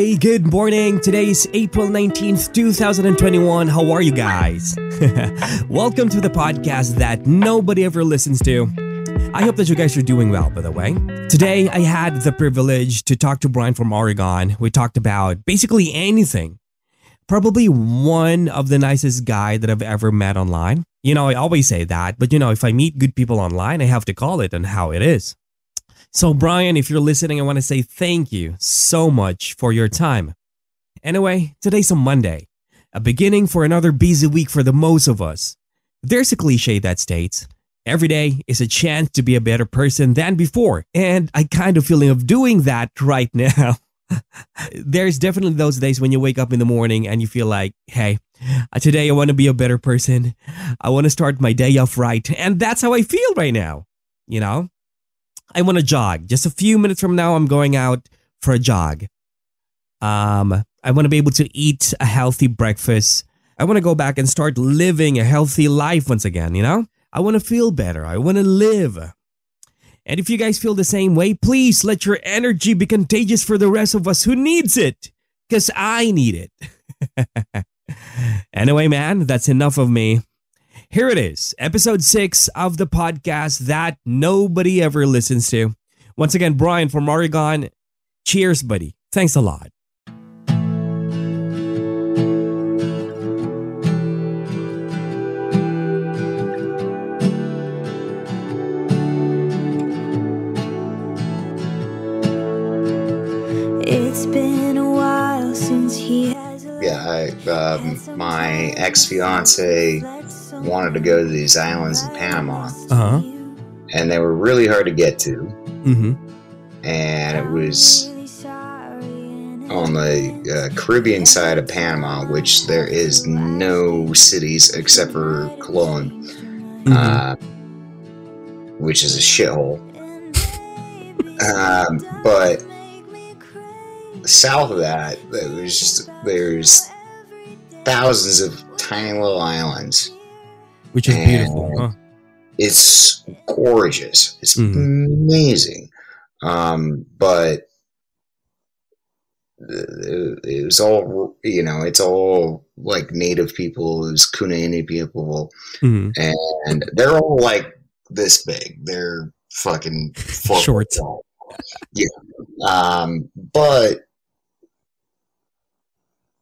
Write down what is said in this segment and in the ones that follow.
Hey, good morning. Today is April 19th, 2021. How are you guys? Welcome to the podcast that nobody ever listens to. I hope that you guys are doing well, by the way. Today, I had the privilege to talk to Brian from Oregon. We talked about basically anything. Probably one of the nicest guy that I've ever met online. You know, I always say that, but you know, if I meet good people online, I have to call it and how it is. So, Brian, if you're listening, I want to say thank you so much for your time. Anyway, today's a Monday, a beginning for another busy week for the most of us. There's a cliche that states, every day is a chance to be a better person than before, and I kind of feeling of doing that right now. There's definitely those days when you wake up in the morning and you feel like, hey, today I want to be a better person. I want to start my day off right. And that's how I feel right now. You know, I want to jog. Just a few minutes from now, I'm going out for a jog. Um, I want to be able to eat a healthy breakfast. I want to go back and start living a healthy life once again, you know? I want to feel better. I want to live. And if you guys feel the same way, please let your energy be contagious for the rest of us who needs it. Because I need it. anyway, man, that's enough of me. Here it is, episode six of the podcast that nobody ever listens to. Once again, Brian from Oregon. Cheers, buddy. Thanks a lot. Yeah, I, um, my ex fiance wanted to go to these islands in Panama, Uh huh. and they were really hard to get to. Mm-hmm. And it was on the uh, Caribbean side of Panama, which there is no cities except for Colon, Mm-hmm. uh, which is a shithole. um, but south of that, there's just there's thousands of tiny little islands. Which is beautiful, huh? It's gorgeous. It's Mhm. amazing. Um, but it was all you know. It's all like native people. It was Kuna Indian people, Mhm. and they're all like this big. They're fucking Short. tall. Yeah. Um, but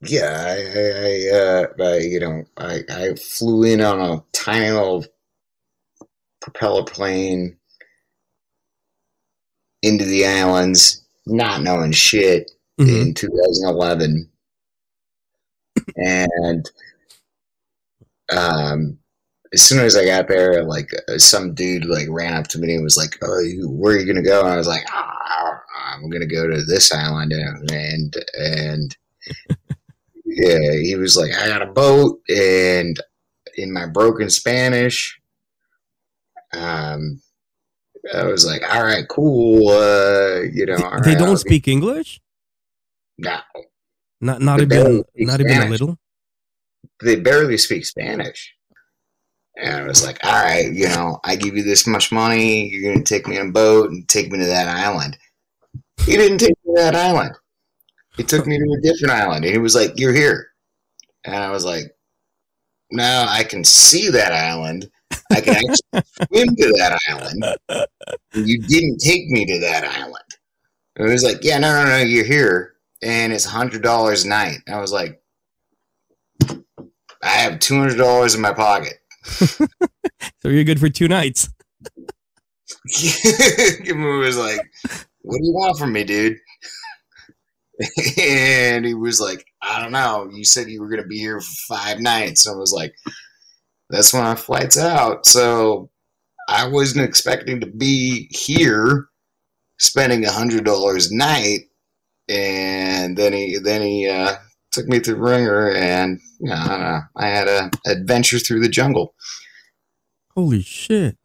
yeah, I, I, uh, I, you know, I, I flew in on a tiny little propeller plane into the islands, not knowing shit Mhm. in 2011, and um, as soon as I got there, like uh, some dude like ran up to me and was like, "Oh, you, where are you gonna go?" And I was like, ah, "I'm gonna go to this island," and and, and yeah, he was like, "I got a boat," and in my broken Spanish, um. I was like, all right, cool. Uh, you know, they right, don't I'll speak English? no, Not not They even not even a little. they barely speak Spanish. And I was like, all right, you know, I give you this much money. You're going to take me on a boat and take me to that island. He didn't take me to that island. He took me to a different island. And he was like, you're here. And I was like, "Now I can see that island. I can actually swim to that island. And you didn't take me to that island. And he was like, yeah, no, no, no, you're here. And it's $100 a night. And I was like, I have two hundred dollars in my pocket. So you're good for two nights. Kim was like, "What do you want from me, dude?" and he was like, "I don't know. You said you were going to be here for five nights." And I was like, "That's when my flight's out." So I wasn't expecting to be here spending a hundred dollars a night. And then he then he uh, took me through Ringer, and you know, I, don't know, I had a adventure through the jungle. Holy shit!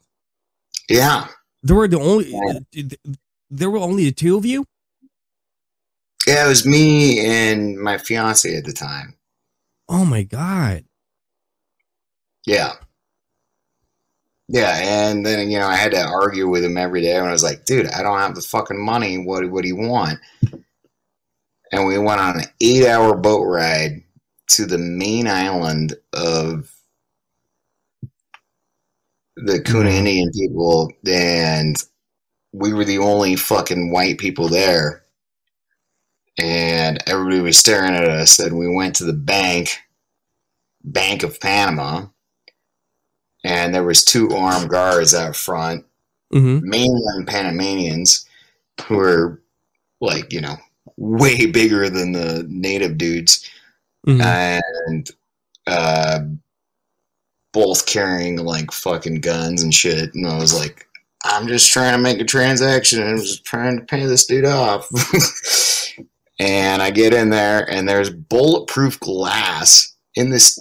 Yeah. There were the only Yeah. there were only the two of you. Yeah, it was me and my fiance at the time. Oh my god. Yeah. Yeah, and then you know I had to argue with him every day, and I was like, "Dude, I don't have the fucking money. What what do you want?" And we went on an eight-hour boat ride to the main island of the Kuna Mhm. Indian people, and we were the only fucking white people there. And everybody was staring at us, and we went to the bank, Bank of Panama, and there was two armed guards out front, Mm-hmm. mainland Panamanians, who were like, you know, way bigger than the native dudes Mm-hmm. and uh, both carrying like fucking guns and shit. And I was like, I'm just trying to make a transaction. I'm just trying to pay this dude off. and I get in there, and there's bulletproof glass in this.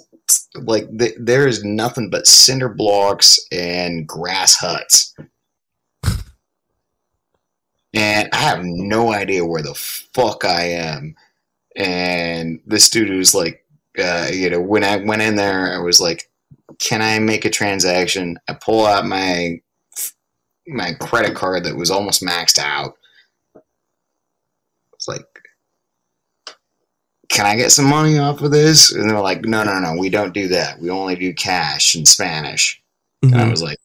Like th- there is nothing but cinder blocks and grass huts. And I have no idea where the fuck I am and this dude was like, uh, you know, when I went in there, I was like, "Can I make a transaction?" I pull out my my credit card that was almost maxed out. It's like, "Can I get some money off of this?" And they're like, "No, no, no, we don't do that. We only do cash in Spanish." And I Mhm. was like,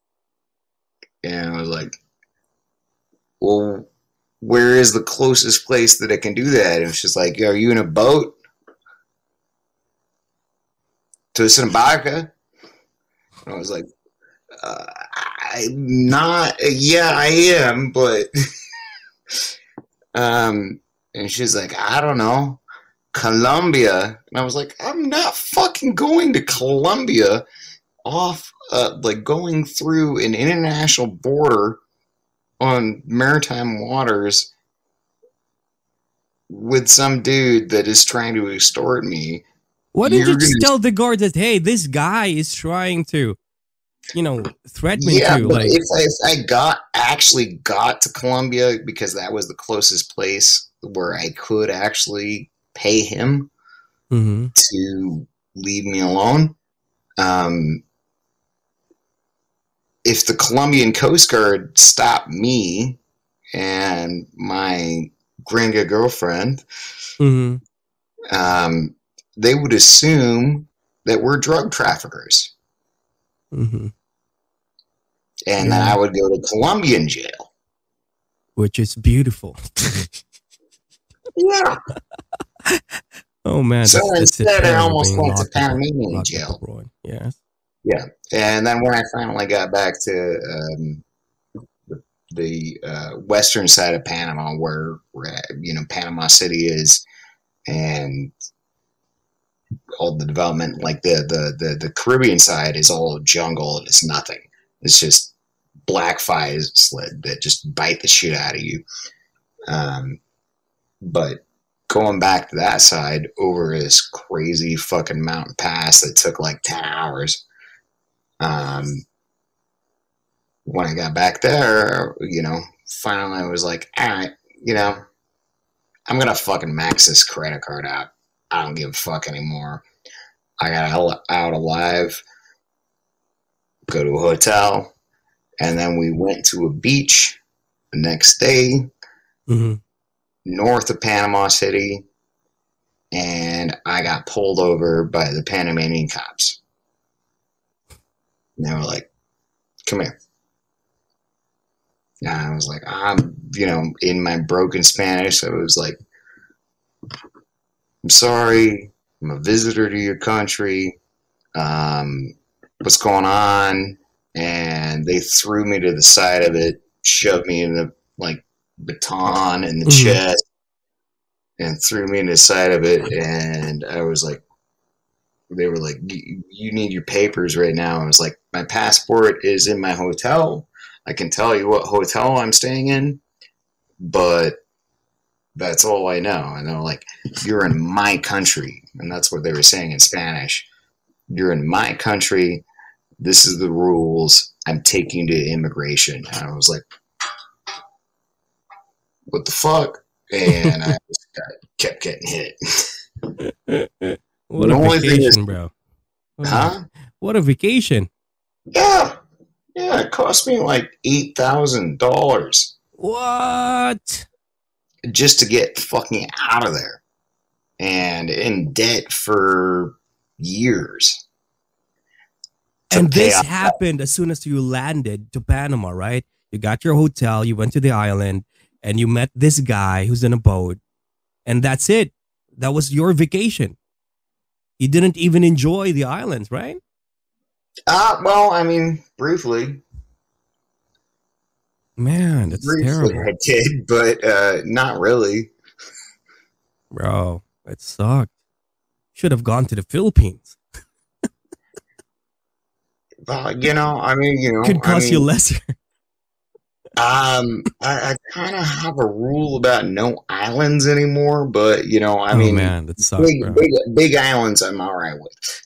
and I was like, well, where is the closest place that I can do that? And she's like, are you in a boat? To Sambaca? And I was like, uh, I'm not, yeah, I am, but, um, and she's like, I don't know, Colombia. And I was like, I'm not fucking going to Colombia off, uh, like going through an international border on maritime waters with some dude that is trying to extort me. Why didn't you just tell the guard that hey, this guy is trying to, you know, threaten me yeah, to but like if, I, if I got actually got to Colombia because that was the closest place where I could actually pay him Mhm. to leave me alone. Um, if the Colombian Coast Guard stopped me and my gringa girlfriend, Mhm. um, they would assume that we're drug traffickers. Mhm. And then Yeah. I would go to Colombian jail. Which is beautiful. Yeah. oh man. So that's- that's instead, I almost went to Panamanian jail. abroad. Yes. And then when I finally got back to um, the, the uh, western side of Panama, where, where you know Panama City is, and all the development, like the, the the the Caribbean side, is all jungle and it's nothing. It's just black flies that just bite the shit out of you. Um, but going back to that side over this crazy fucking mountain pass that took like 10 hours um, when I got back there, you know, finally I was like, all right, you know, I'm gonna fucking max this credit card out. I don't give a fuck anymore. I got out- alive, go to a hotel, and then we went to a beach the next day Mm Mhm. North of Panama City, and I got pulled over by the Panamanian cops. And they were like, come here. And I was like, I'm, you know, in my broken Spanish, I was like, I'm sorry, I'm a visitor to your country. Um, what's going on? And they threw me to the side of it, shoved me in the like baton in the Mhm. chest, and threw me in the side of it. And I was like, they were like, "You you need your papers right now." I was like, "My passport is in my hotel. I can tell you what hotel I'm staying in, but that's all I know." And they're like, "You're in my country," and that's what they were saying in Spanish. You're in my country. This is the rules. I'm taking you to immigration. And I was like, "What the fuck?" And I kept getting hit. What The a only thing vacation, is- bro. What a- Huh? What a vacation. Yeah. Yeah, it cost me like eight thousand dollars What? just to get fucking out of there. And in debt for years. And this happened as soon as you landed to Panama, right? You got your hotel, you went to the island, and you met this guy who's in a boat, and that's it. That was your vacation. You didn't even enjoy the islands, right? Uh well, I mean, briefly. Man, that's briefly terrible, I did, but uh not really. bro. It sucked. Should have gone to the Philippines. Uh, you know, I mean, you know, Could I cost you mean, lesser. Um, I, I kind of have a rule about no islands anymore, but you know, I oh mean, man, that sucks, big, big, big islands, I'm all right with.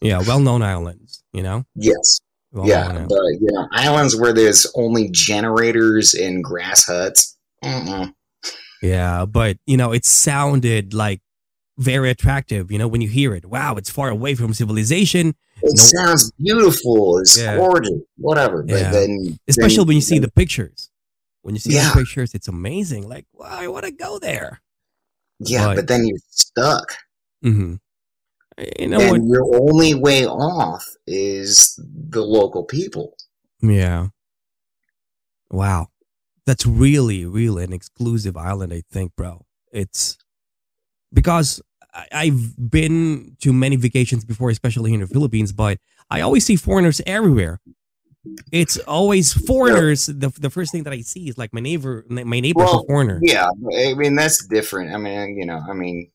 Yeah, well-known islands. You know. Yes, Well-known yeah, islands. but you know, islands where there's only generators and grass huts. Mm-mm. Yeah, but you know, it sounded like very attractive. You know, when you hear it, wow, it's far away from civilization. It No- sounds beautiful. It's Yeah. gorgeous, whatever. But Yeah. then, Especially then- when you see the pictures. When you see Yeah. the pictures, it's amazing. Like, wow, I want to go there. yeah, but- but then you're stuck, Mm-hmm. You know and what? your only way off is the local people. Yeah. Wow, that's really, really an exclusive island. I think, bro. It's because I've been to many vacations before, especially here in the Philippines, but I always see foreigners everywhere. It's always foreigners. The, the first thing that I see is like my neighbor, my neighbor's Well, a foreigner. Yeah, I mean that's different. I mean, you know, I mean,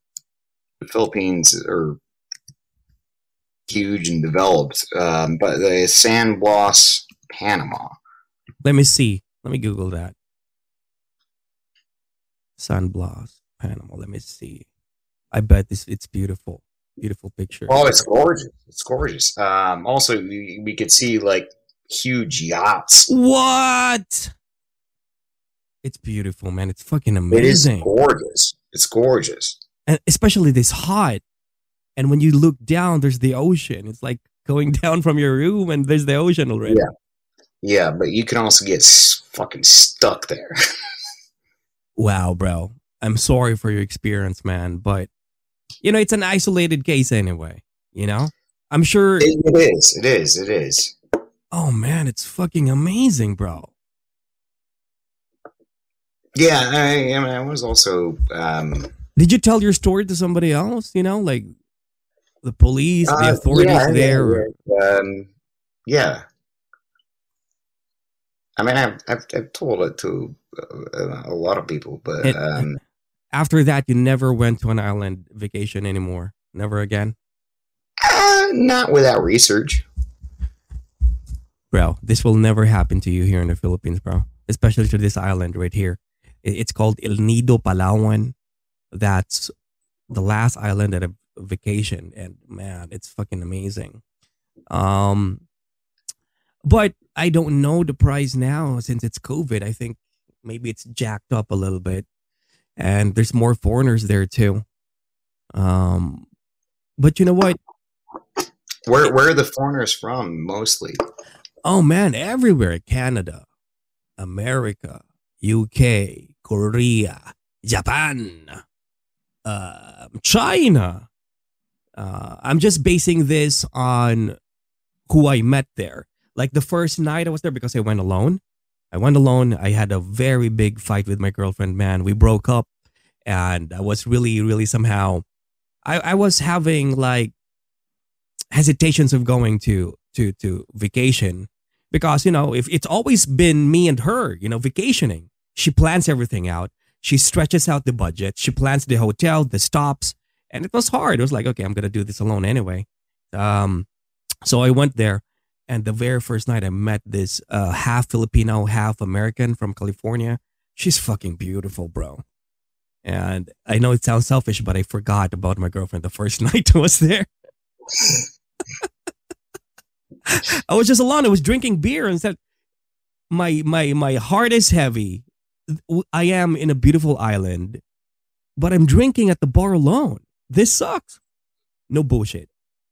the Philippines are huge and developed, um, but the San Blas, Panama. Let me see. Let me Google that. San Blas, Panama. Let me see. I bet this it's beautiful. Beautiful picture. Oh, it's gorgeous. It's gorgeous. Um, also, we, we could see like huge yachts. What? It's beautiful, man. It's fucking amazing. It is gorgeous. It's gorgeous. and especially this hot. And when you look down, there's the ocean. It's like going down from your room and there's the ocean already. Yeah. Yeah, but you can also get fucking stuck there. Wow, bro. I'm sorry for your experience, man. But, you know, it's an isolated case anyway. You know? I'm sure. it, it is. It is. It is. oh, man. It's fucking amazing, bro. Yeah, I, I mean, I was also um, Did you tell your story to somebody else? You know, like the police, the Uh, authorities yeah, there? yeah, yeah. Um, yeah. I mean, I've, I've, I've told it to uh, a lot of people, but um, After that, you never went to an island vacation anymore. Never again. uh, not without research. bro this will never happen to you here in the philippines bro. Especially to this island right here. It's called el nido palawan. That's the last island at a vacation. And man it's fucking amazing. Um but i don't know the price now since it's covid. I think maybe it's jacked up a little bit and there's more foreigners there too um but you know what Where, where are the foreigners from mostly? Oh man, everywhere. Canada, America, UK, Korea, Japan, uh, China. Uh, I'm just basing this on who I met there. Like the first night I was there because I went alone. I went alone. I had a very big fight with my girlfriend, man. We broke up and I was really, really somehow I, I was having like hesitations of going to to to vacation because you know if it's always been me and her you know vacationing. She plans everything out. She stretches out the budget. She plans the hotel the stops and it was hard. It was like okay i'm gonna do this alone anyway. Um so i went there and the very first night i met this uh half filipino half american from california she's fucking beautiful bro and i know it sounds selfish but i forgot about my girlfriend the first night i was there I was just alone. I was drinking beer and said, "My my my heart is heavy. I am in a beautiful island, but I'm drinking at the bar alone. This sucks." no bullshit.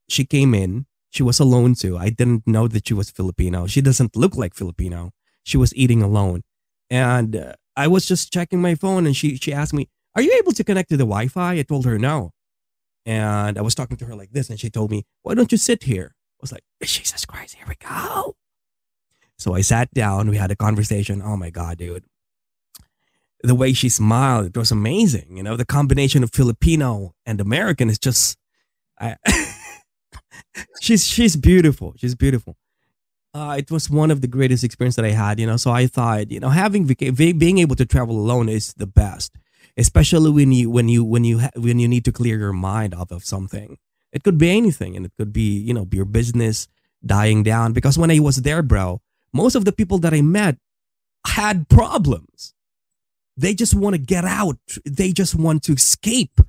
She came in. She was alone too. I didn't know that she was Filipino. She doesn't look like Filipino. She was eating alone, and uh, I was just checking my phone, and she she asked me, "Are you able to connect to the Wi-Fi?" I told her no, and I was talking to her like this, and she told me, "Why don't you sit here?" I was like, "Jesus Christ, here we go." So I sat down. We had a conversation. Oh my god, dude! The way she smiled, it was amazing. You know, the combination of Filipino and American is just. I, she's she's beautiful. She's beautiful. Uh, it was one of the greatest experience that I had, you know. So I thought, you know, having vaca- va- being able to travel alone is the best, especially when you when you when you ha- when you need to clear your mind off of something. It could be anything, and it could be you know your business dying down. Because when I was there, bro, most of the people that I met had problems. They just want to get out. They just want to escape.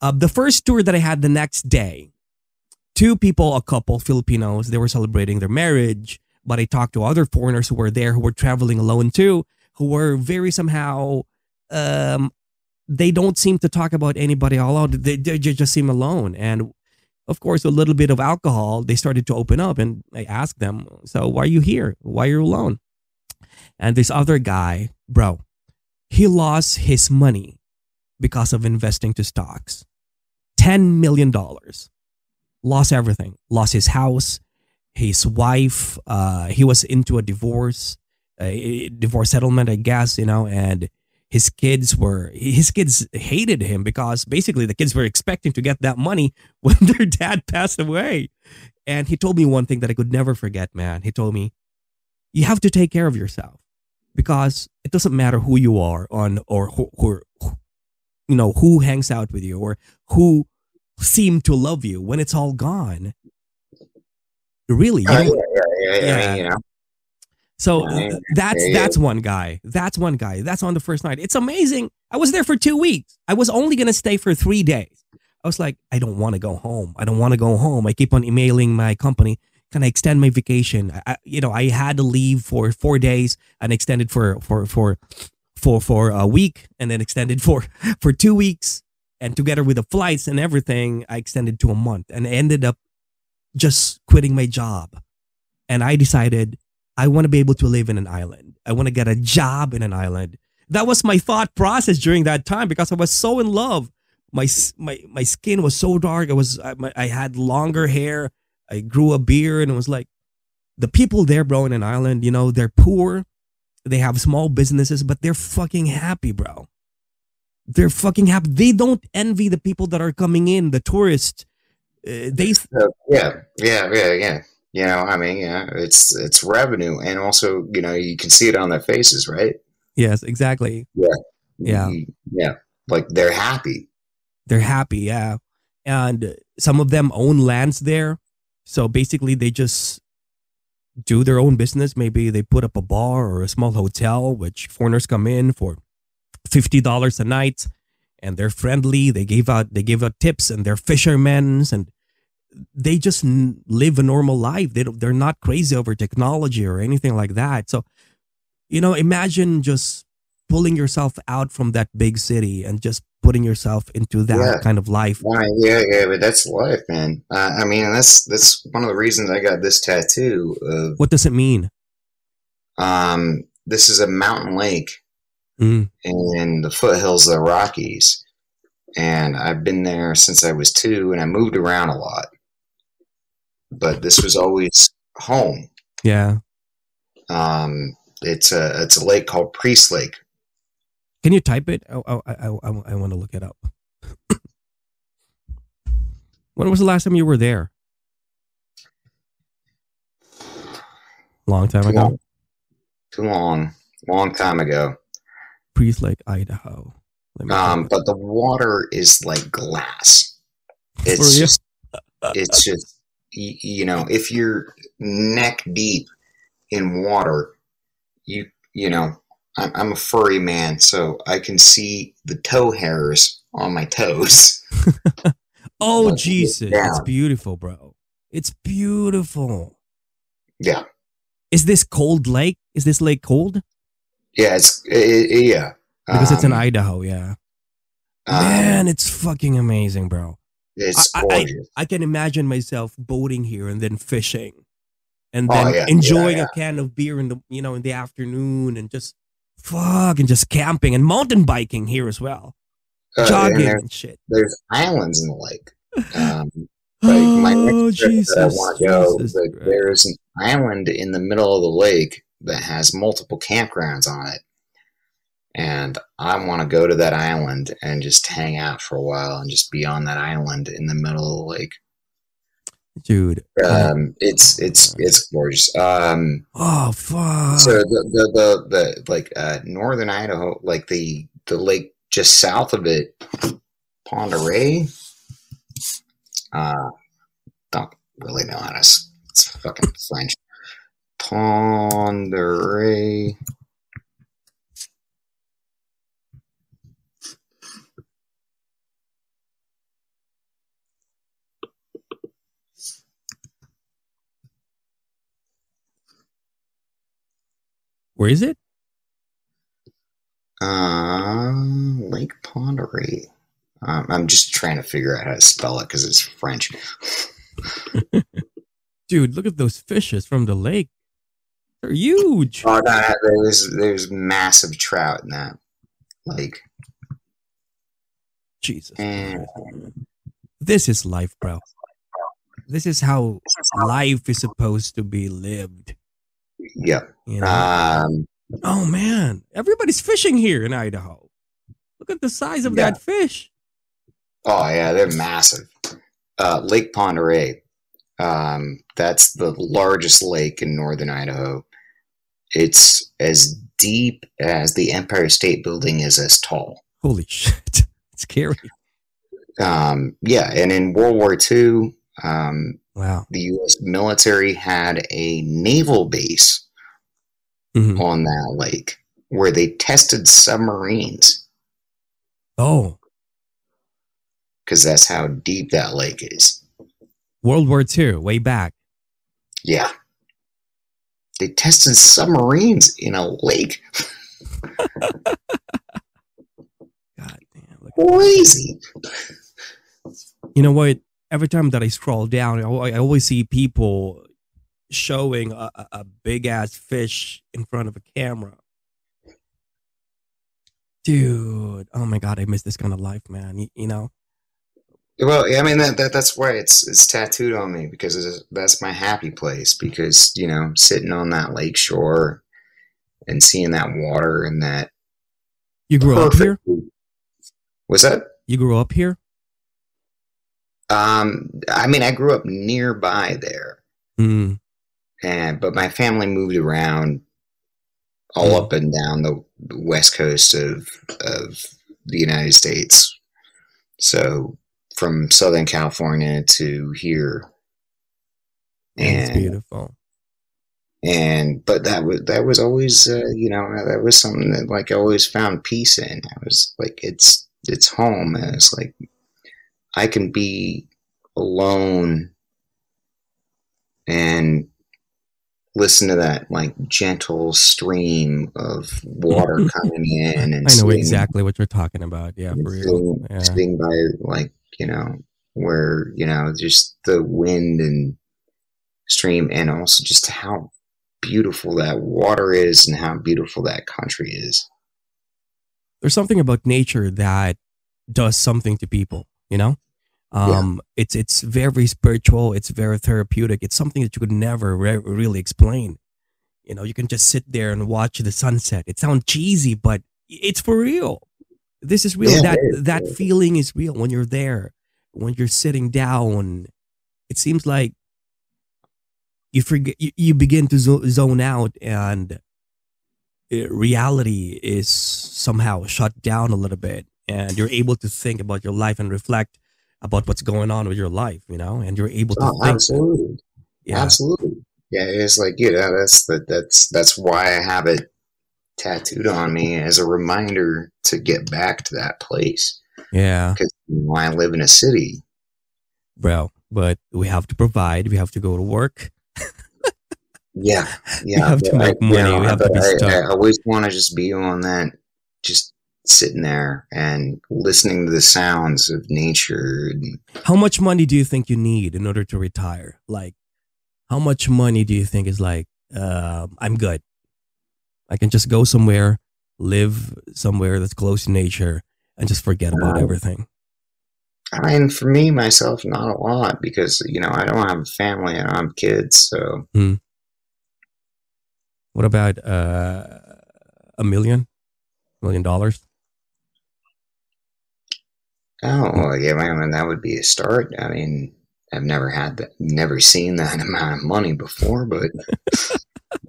Uh, the first tour that I had the next day, two people, a couple, Filipinos, they were celebrating their marriage. But I talked to other foreigners who were there who were traveling alone too, who were very somehow, um, they don't seem to talk about anybody alone. They, they just seem alone. And of course, a little bit of alcohol, they started to open up. And I asked them, So why are you here? Why are you alone? And this other guy, bro, he lost his money because of investing to stocks. $10 million lost everything. Lost his house his wife uh he was into a divorce a divorce settlement i guess you know and his kids were his kids hated him because basically the kids were expecting to get that money when their dad passed away. And he told me one thing that i could never forget man. He told me you have to take care of yourself because it doesn't matter who you are on or who, who you know who hangs out with you or who seem to love you when it's all gone. Really, you know? yeah, yeah, yeah, yeah, Yeah. You know, So uh, that's that's one guy. That's one guy. That's on the first night. It's amazing. I was there for two weeks. I was only gonna stay for three days. I was like, I don't want to go home. I don't want to go home. I keep on emailing my company. Can I extend my vacation? I, I- you know, I had to leave for four days and extended for for for for for a week, and then extended for for two weeks. And together with the flights and everything, I extended to a month, and ended up just quitting my job. And I decided I want to be able to live in an island. I want to get a job in an island. That was my thought process during that time because I was so in love. My my my skin was so dark. I was I, my, I had longer hair. I grew a beard and it was like the people there, bro, in an island. You know, they're poor. They have small businesses, but they're fucking happy, bro. They're fucking happy. They don't envy the people that are coming in, the tourists. Uh, they So, yeah, yeah, yeah, yeah. You know, I mean, yeah, it's it's revenue, and also, you know, you can see it on their faces, right? yes, exactly. Yeah. You- yeah, like they're happy. they're happy yeah and some of them own lands there so basically they just do their own business maybe they put up a bar or a small hotel which foreigners come in for $50 a night and they're friendly they give out they give out tips and they're fishermen and they just n- live a normal life they don't, they're not crazy over technology or anything like that so you know imagine just pulling yourself out from that big city and just putting yourself into that Yeah. kind of life Why? Yeah, yeah, but that's life, man. Uh, I mean, that's that's one of the reasons I got this tattoo. Of what does it mean um, this is a mountain lake Mm. in the foothills of the Rockies, and I've been there since I was two, and I moved around a lot. But this was always home. yeah Um, it's a it's a lake called Priest Lake. can you type it i, I, I, I, I want to look it up when was the last time you were there long time Too ago long, too long, long time ago. Priest lake idaho. Um, but the water is like glass. It's just, it's just, you know, if you're neck deep in water, you, you know, I'm, I'm a furry man, so I can see the toe hairs on my toes. oh jesus. It's beautiful bro. It's beautiful. Yeah, is this cold lake is this lake cold yeah, it's, i i- yeah, because it's in Um, idaho yeah um, man it's fucking amazing bro It's I- I- gorgeous. I can imagine myself boating here and then fishing, and Oh, then yeah, enjoying yeah, a can of beer in the you know in the afternoon and just fuck and just camping and mountain biking here as well, Uh, and jogging there- and shit. there's islands in the lake. Um, like my oh next Jesus! I want to go, like, there's an island in the middle of the lake that has multiple campgrounds on it, and I want to go to that island and just hang out for a while and just be on that island in the middle of the lake. dude. Um, it's it's it's gorgeous. Um, Oh fuck! so the the the, the like uh, northern Idaho, like the the lake just south of it, Oreille. Uh, don't really know how to. It's fucking French. Oreille. Where is it? Uh, Lake Oreille. Um, I'm just trying to figure out how to spell it because it's French. Dude, look at those fishes from the lake. They're huge. Oh, no, there's there's massive trout in that lake. Jesus. And This is life, bro. This is how life is supposed to be lived. yeah, You know? um, oh man, everybody's fishing here in Idaho. Look at the size of Yeah. that fish. Oh yeah, they're massive. Uh, lake Pend Oreille. Um, that's the largest lake in northern Idaho. It's as deep as the Empire State Building is as tall. Holy shit. It's scary. Um, yeah, and in World War II, um, Wow. the U.S. military had a naval base Mhm. on that lake where they tested submarines Oh, because that's how deep that lake is. World War II, way back. Yeah. They tested submarines in a lake. God damn. Crazy. You know what? Every time that I scroll down, I, always see people showing a, a, big ass fish in front of a camera. Dude, oh my god, I miss this kind of life, man. You, you know, Well, I mean that, that that's why it's it's tattooed on me because it's, that's my happy place. Because you know, sitting on that lake shore and seeing that water and that you grew up here. perfect. Was that? You grew up here. Um, I mean, I grew up nearby there, Mm. and but my family moved around all Mm. up and down the west coast of of the United States. So from Southern California to here, And It's beautiful. and but that was that was always uh, you know that was something that like I always found peace in. I was like it's it's home, and it's like I can be alone and listen to that like gentle stream of water coming in and I know sitting- exactly what you're talking about. Yeah, for real. Yeah. sitting by like you know where you know just the wind and stream and also just how beautiful that water is and how beautiful that country is There's something about nature that does something to people. You know, um, it's it's very spiritual. It's very therapeutic. It's something that you could never re- really explain. You know, you can just sit there and watch the sunset. It sounds cheesy, but it's for real. This is real. Yeah, that that feeling is real when you're there. When you're sitting down, it seems like you forget. You, you begin to zone out, and uh, reality is somehow shut down a little bit, and you're able to think about your life and reflect about what's going on with your life. You know, and you're able to oh, think. absolutely Yeah. absolutely yeah it's like you know that's the, that's that's why i have it tattooed on me as a reminder to get back to that place Yeah, because you know, i live in a city Well, But we have to provide. We have to go to work. yeah yeah We have to but I- make you money, know, we have to be I, stuck. I always want to just be on that just sitting there and listening to the sounds of nature. How much money do you think you need in order to retire? Like, how much money do you think is like, uh, I'm good. I can just go somewhere, live somewhere that's close to nature, and just forget about everything. I mean, for me myself, not a lot because you know I don't have a family, and I don't have kids, so What about uh, a million, million dollars? oh well, yeah, I mean that would be a start. I mean, I've never had that, never seen that amount of money before, but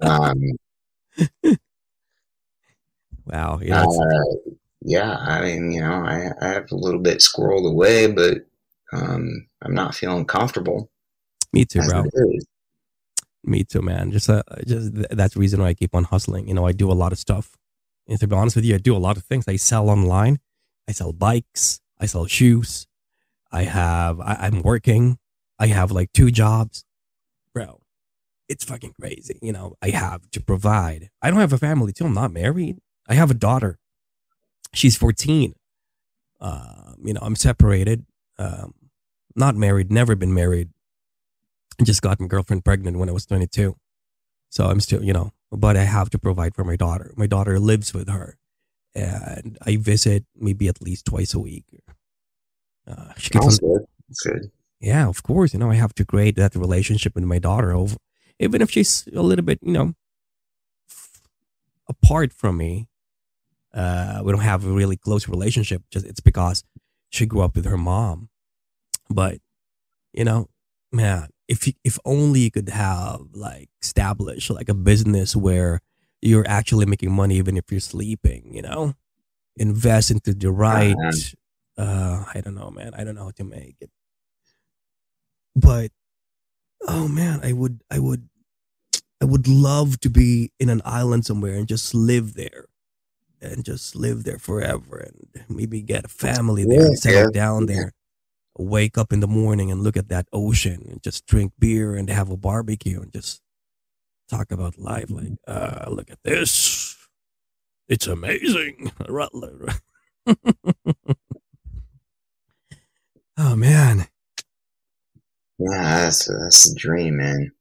um, Wow, uh, yeah, I mean, you know, I, I have a little bit squirreled away, but um, I'm not feeling comfortable. me too, bro. Me too, man. Just, uh, just th- that's the reason why I keep on hustling. You know, I do a lot of stuff. And to be honest with you, I do a lot of things. I sell online. I sell bikes. I sell shoes. I have. I, I'm working. I have like two jobs, bro. It's fucking crazy. You know, I have to provide. I don't have a family too. I'm not married. I have a daughter. She's 14. Um, you know, I'm separated. Um, not married. Never been married. I just got my girlfriend pregnant when I was 22. So I'm still, you know, but I have to provide for my daughter. My daughter lives with her, and I visit maybe at least twice a week. Uh, she keeps on, good. Yeah, of course. You know, I have to create that relationship with my daughter, over, even if she's a little bit, you know, f- apart from me. Uh, we don't have a really close relationship. Just it's because she grew up with her mom. But you know, man, if you, if only you could have like establish like a business where you're actually making money even if you're sleeping. You know, invest into the right. Uh, I don't know, man. I don't know how to make it. But oh man, I would, I would, I would love to be in an island somewhere and just live there, and just live there forever, and maybe get a family there and Yeah, settle yeah, down there. Wake up in the morning and look at that ocean and just drink beer and have a barbecue and just talk about life. Like, uh, look at this. It's amazing. oh man, Yeah, that's that's the dream, man.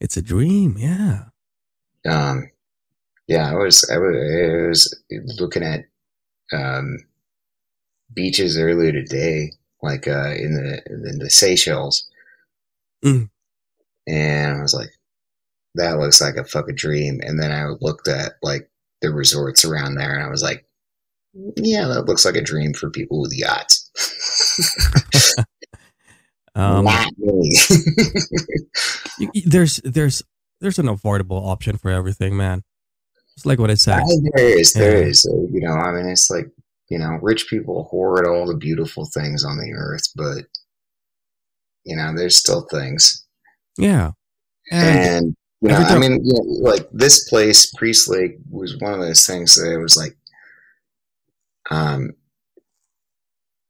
it's a dream. Yeah. Um, yeah, I was I was, I was looking at um, beaches earlier today, like uh, in the in the Seychelles, Mm. and I was like, that looks like a fucking dream. And then I looked at like the resorts around there, and I was like, yeah, that looks like a dream for people with yachts. Um, Not me. there's there's there's an affordable option for everything, man. It's like what I said. there is, there Yeah. is. So, you know, I mean, it's like you know, rich people hoard all the beautiful things on the earth, but you know, there's still things. Yeah. And And you know, I mean, you know, like this place, Priest Lake, was one of those things that it was like, um,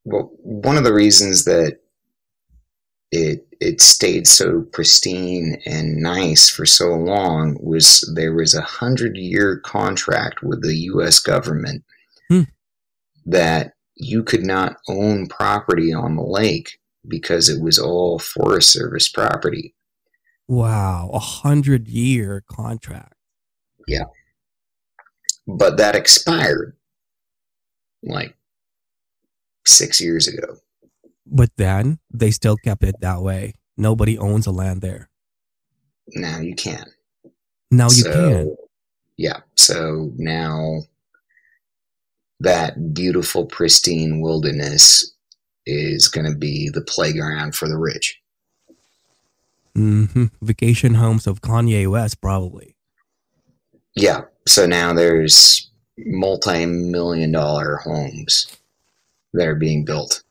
well, one of the reasons that it it stayed so pristine and nice for so long was there was a hundred year contract with the U.S. government Hmm. that you could not own property on the lake because it was all Forest Service property. wow, a hundred year contract. Yeah, but that expired like six years ago. But then they still kept it that way. Nobody owns a land there. Now you can. Now you So, can. Yeah. So now that beautiful, pristine wilderness is going to be the playground for the rich. Mm-hmm. Vacation homes of Kanye West, probably. Yeah. So now there's multi million dollar homes that are being built.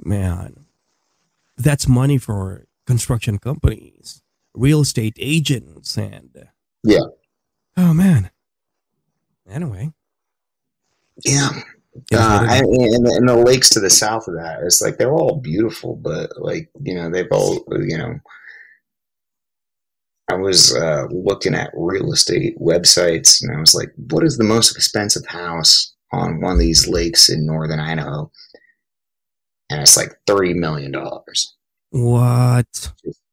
Man, that's money for construction companies, real estate agents, and Yeah. Oh man. Anyway, Yeah. Uh, and, and the lakes to the south of that, it's like they're all beautiful, but like you know, they've all you know. I was uh, looking at real estate websites, and I was like, "What is the most expensive house on one of these lakes in northern Idaho, and it's like thirty million dollars. What?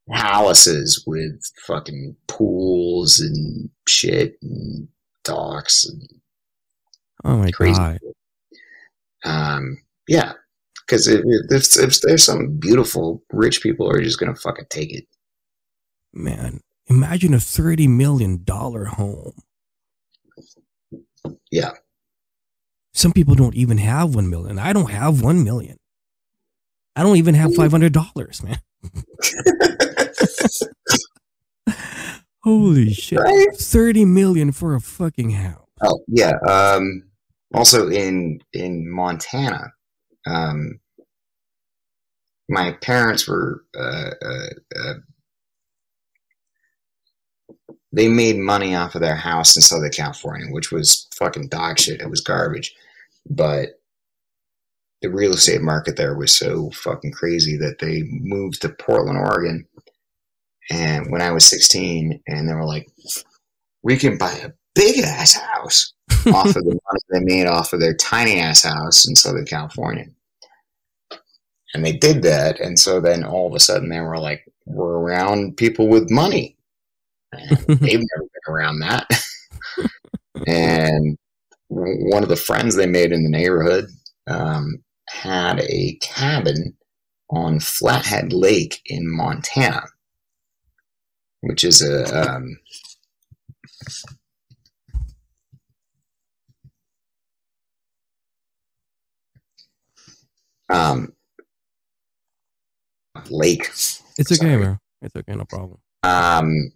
Palaces with fucking pools and shit and docks and Oh my Crazy. god. um, yeah. Because if, if, if there's some beautiful rich people are just gonna fucking take it. Man, imagine a $30 million home. Yeah. Some people don't even have 1 million. I don't have 1 million. I don't even have $500, man. Holy shit. Right? 30 million for a fucking house. Oh yeah. Um, also in in Montana, um, my parents were uh, uh, uh, they made money off of their house in Southern California, which was fucking dog shit. It was garbage, but the real estate market there was so fucking crazy that they moved to Portland, Oregon. And when I was 16, and they were like, "We can buy a big ass house." off of the money they made off of their tiny ass house in Southern California. And they did that, and so then all of a sudden they were like, "We're around people with money." And they've never been around that. and one of the friends they made in the neighborhood um, had a cabin on Flathead Lake in Montana, which is a um, um, lake. It's okay, bro. It's okay, no problem. Um,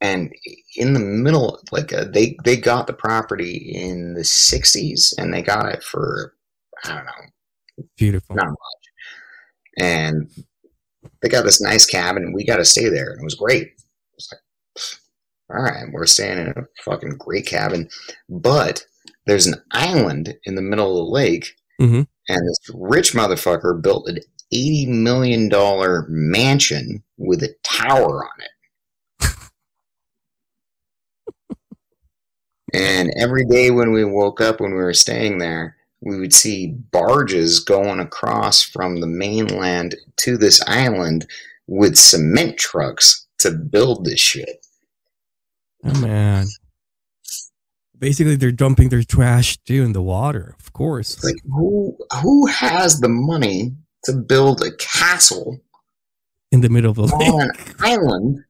and in the middle, like uh, they they got the property in the '60s, and they got it for I don't know Beautiful. not much. And they got this nice cabin, and we got to stay there, and it was great. It's like, all right, we're staying in a fucking great cabin, but there's an island in the middle of the lake, Mhm. and this rich motherfucker built an eighty million dollar mansion with a tower on it. And every day when we woke up, when we were staying there, we would see barges going across from the mainland to this island with cement trucks to build this shit. Oh man. Basically, they're dumping their trash too in the water. Of course. It's like who who has the money to build a castle in the middle of the lake. an island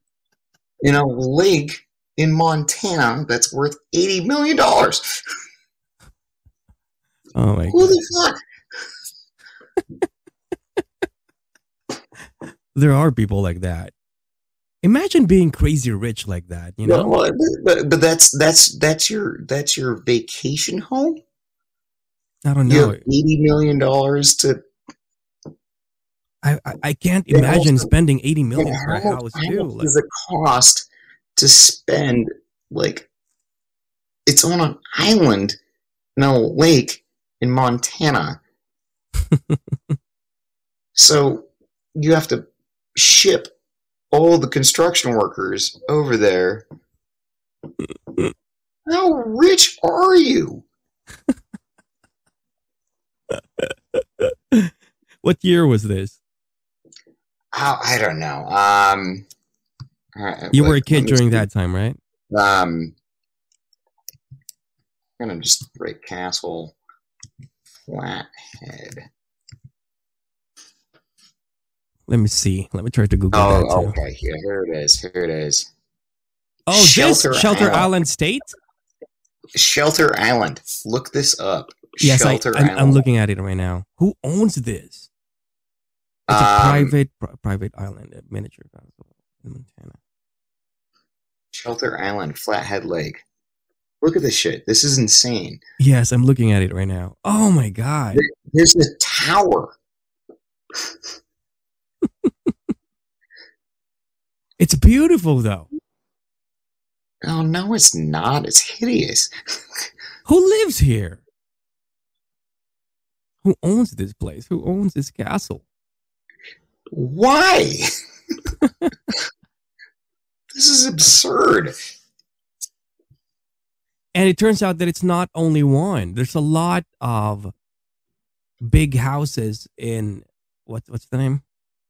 in a lake in Montana that's worth eighty million dollars? Oh my Who god. the fuck? There are people like that. Imagine being crazy rich like that, you know? Well, but, but that's that's that's your that's your vacation home. I don't You know. have eighty million dollars to I, I, I can't imagine also- spending 80 And million for a house too. Like, does it cost to spend like it's on an island no lake in Montana. so you have to ship all the construction workers over there. How rich are you? what year was this? Oh, I don't know. Um, right, You were a kid during that time, right? Um, I'm gonna just write Castle Flathead. Let me see. Let me try to Google that Oh, okay. Yeah, here it is. Here it is. Oh, Shelter this Shelter Island. Island State? Shelter Island. Look this up. Yes, I, Shelter I'm, Island. I'm looking at it right now. Who owns this? It's a Um, private pri- private island, a miniature in Montana. Shelter Island, Flathead Lake. Look at this shit. This is insane. Yes, I'm looking at it right now. Oh my god. There's a tower. It's beautiful though. Oh no, it's not. It's hideous. Who lives here? Who owns this place? Who owns this castle? Why? this is absurd. And it turns out that it's not only one. There's a lot of big houses in what what's the name?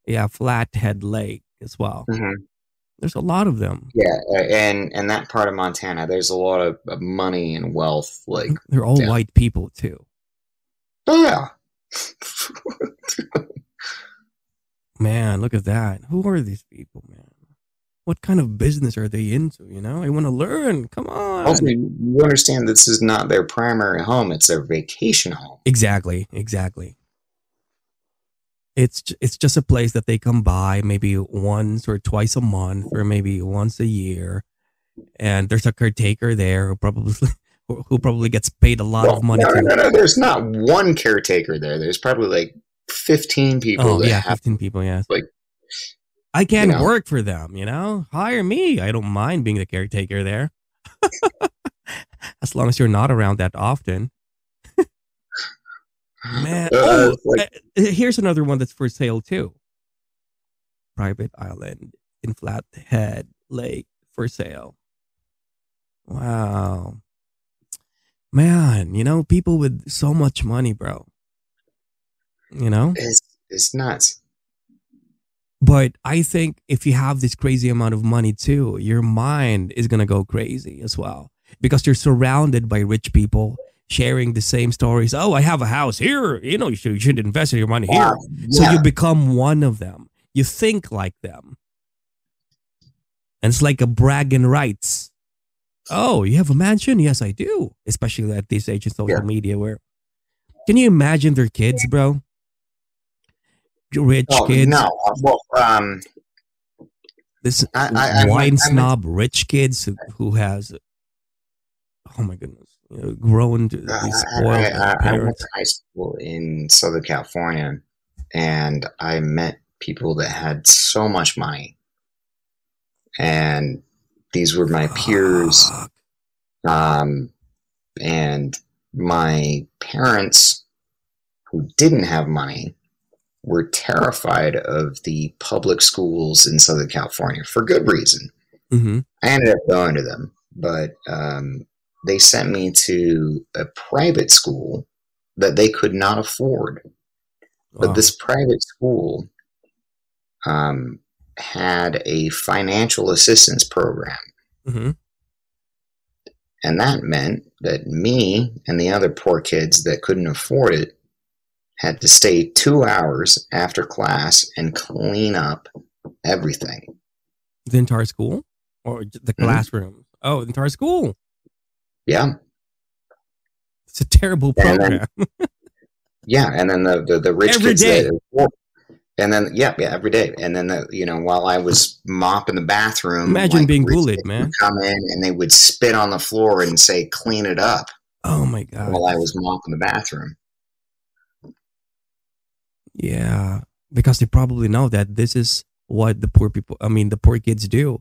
Yeah, Flathead Lake as well. Mhm. There's a lot of them. Yeah, and and that part of Montana, there's a lot of, of money and wealth. Like, They're all Yeah. white people too. oh yeah, Man, look at that. Who are these people, man? What kind of business are they into? You know, I want to learn. Come on. also you understand this is not their primary home; it's their vacation home. Exactly, exactly. It's it's just a place that they come by maybe once or twice a month or maybe once a year, and there's a caretaker there who probably who probably gets paid a lot Well, of money no, to. no, no, There's not one caretaker there. There's probably like 15 people Oh yeah, fifteen people. Yes, like, I can you know. work for them. You know, hire me. I don't mind being the caretaker there, as long as you're not around that often. Man, Uh, oh, like- uh, here's another one that's for sale too. Private island in Flathead Lake for sale. Wow, man, you know people with so much money, bro. You know, it's it's nuts. But I think if you have this crazy amount of money too, your mind is gonna go crazy as well because you're surrounded by rich people sharing the same stories. Oh, I have a house here. You know, you should, you should invest your money here. So you become one of them. You think like them. And it's like a bragging rights. Oh, you have a mansion? Yes, I do. Especially at this age in social Yeah. media where can you imagine their kids, bro? Rich Oh, kids. no. Well, um, This I- I- wine I snob rich kids who, who has oh my goodness, you know, grown to be I, spoiled I, by I, I went to high school in Southern California, and I met people that had so much money, and these were my peers. Um, and my parents, who didn't have money, were terrified of the public schools in Southern California for good reason. Mhm. I ended up going to them, but um, they sent me to a private school that they could not afford. But this private school um, had a financial assistance program. Mhm. And that meant that me and the other poor kids that couldn't afford it had to stay two hours after class and clean up everything. the entire school or the Mhm. classroom? Oh, the entire school. Yeah. It's a terrible And then- program. Yeah. And then the, the, the rich Every kids day. and then, yeah, yeah, every day. And then, the, you know, while I was mopping the bathroom, Imagine being bullied, man. Come in and they would spit on the floor and say, clean it up oh my god. while I was mopping the bathroom. Yeah, because they probably know that this is what the poor people, I mean, the poor kids do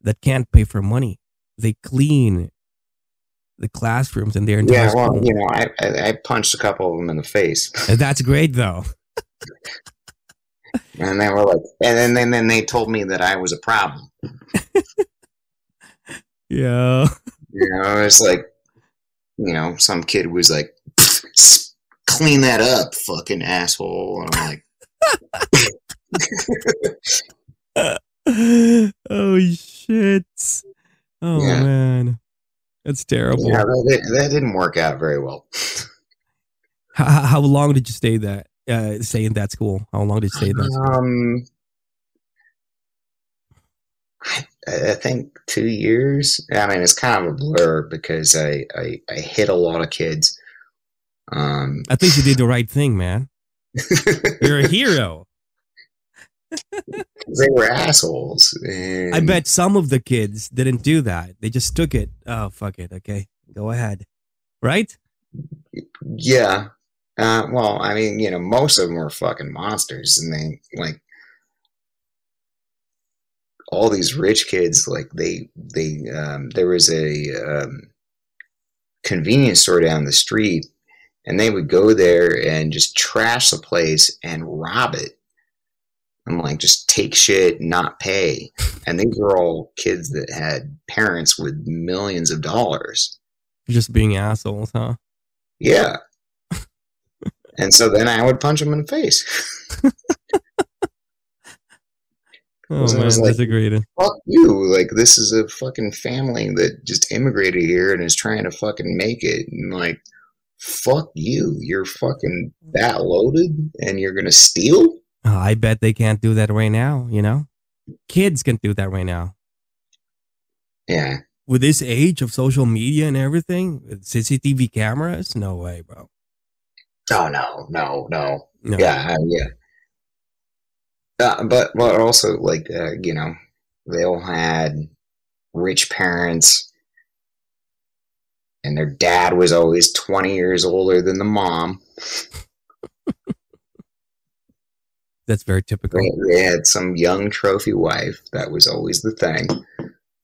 that can't pay for money. They clean the classrooms and their entire Yeah. Well, school. you know, I, I, I punched a couple of them in the face. That's great though. And they were like, and then, then, then they told me that I was a problem. Yeah. You know, it's like, you know, some kid was like, "S- clean that up, fucking asshole. And I'm like, oh shit. Oh Yeah. man. That's terrible. yeah, that, that didn't work out very well. How, how long did you stay that uh, stay in that school? How long did you stay in that school? Um, I, I think two years. I mean, it's kind of a blur because I, I, I hit a lot of kids. Um, I think you did the right thing, man. You're a hero. they were assholes. And I bet some of the kids didn't do that. They just took it. Oh, fuck it. Okay. Go ahead. Right? Yeah. Uh, well, I mean, you know, most of them were fucking monsters, and they like all these rich kids. Like they, they, um, there was a um, convenience store down the street, and they would go there and just trash the place and rob it. I'm like, just take shit, not pay. And these were all kids that had parents with millions of dollars. Just being assholes, huh? Yeah. and so then I would punch them in the face. Oh I man, was like- disagreed. Fuck you. Like, this is a fucking family that just immigrated here and is trying to fucking make it. And, like, fuck you. You're fucking that loaded and you're going to steal? Oh, I bet they can't do that right now. You know, kids can do that right now. Yeah. With this age of social media and everything, with CCTV cameras, no way, bro. Oh, no, no, no. No. Yeah, yeah. Uh, but but also like uh, you know they all had rich parents, and their dad was always twenty years older than the mom. That's very typical, They, they had some young trophy wife. That was always the thing.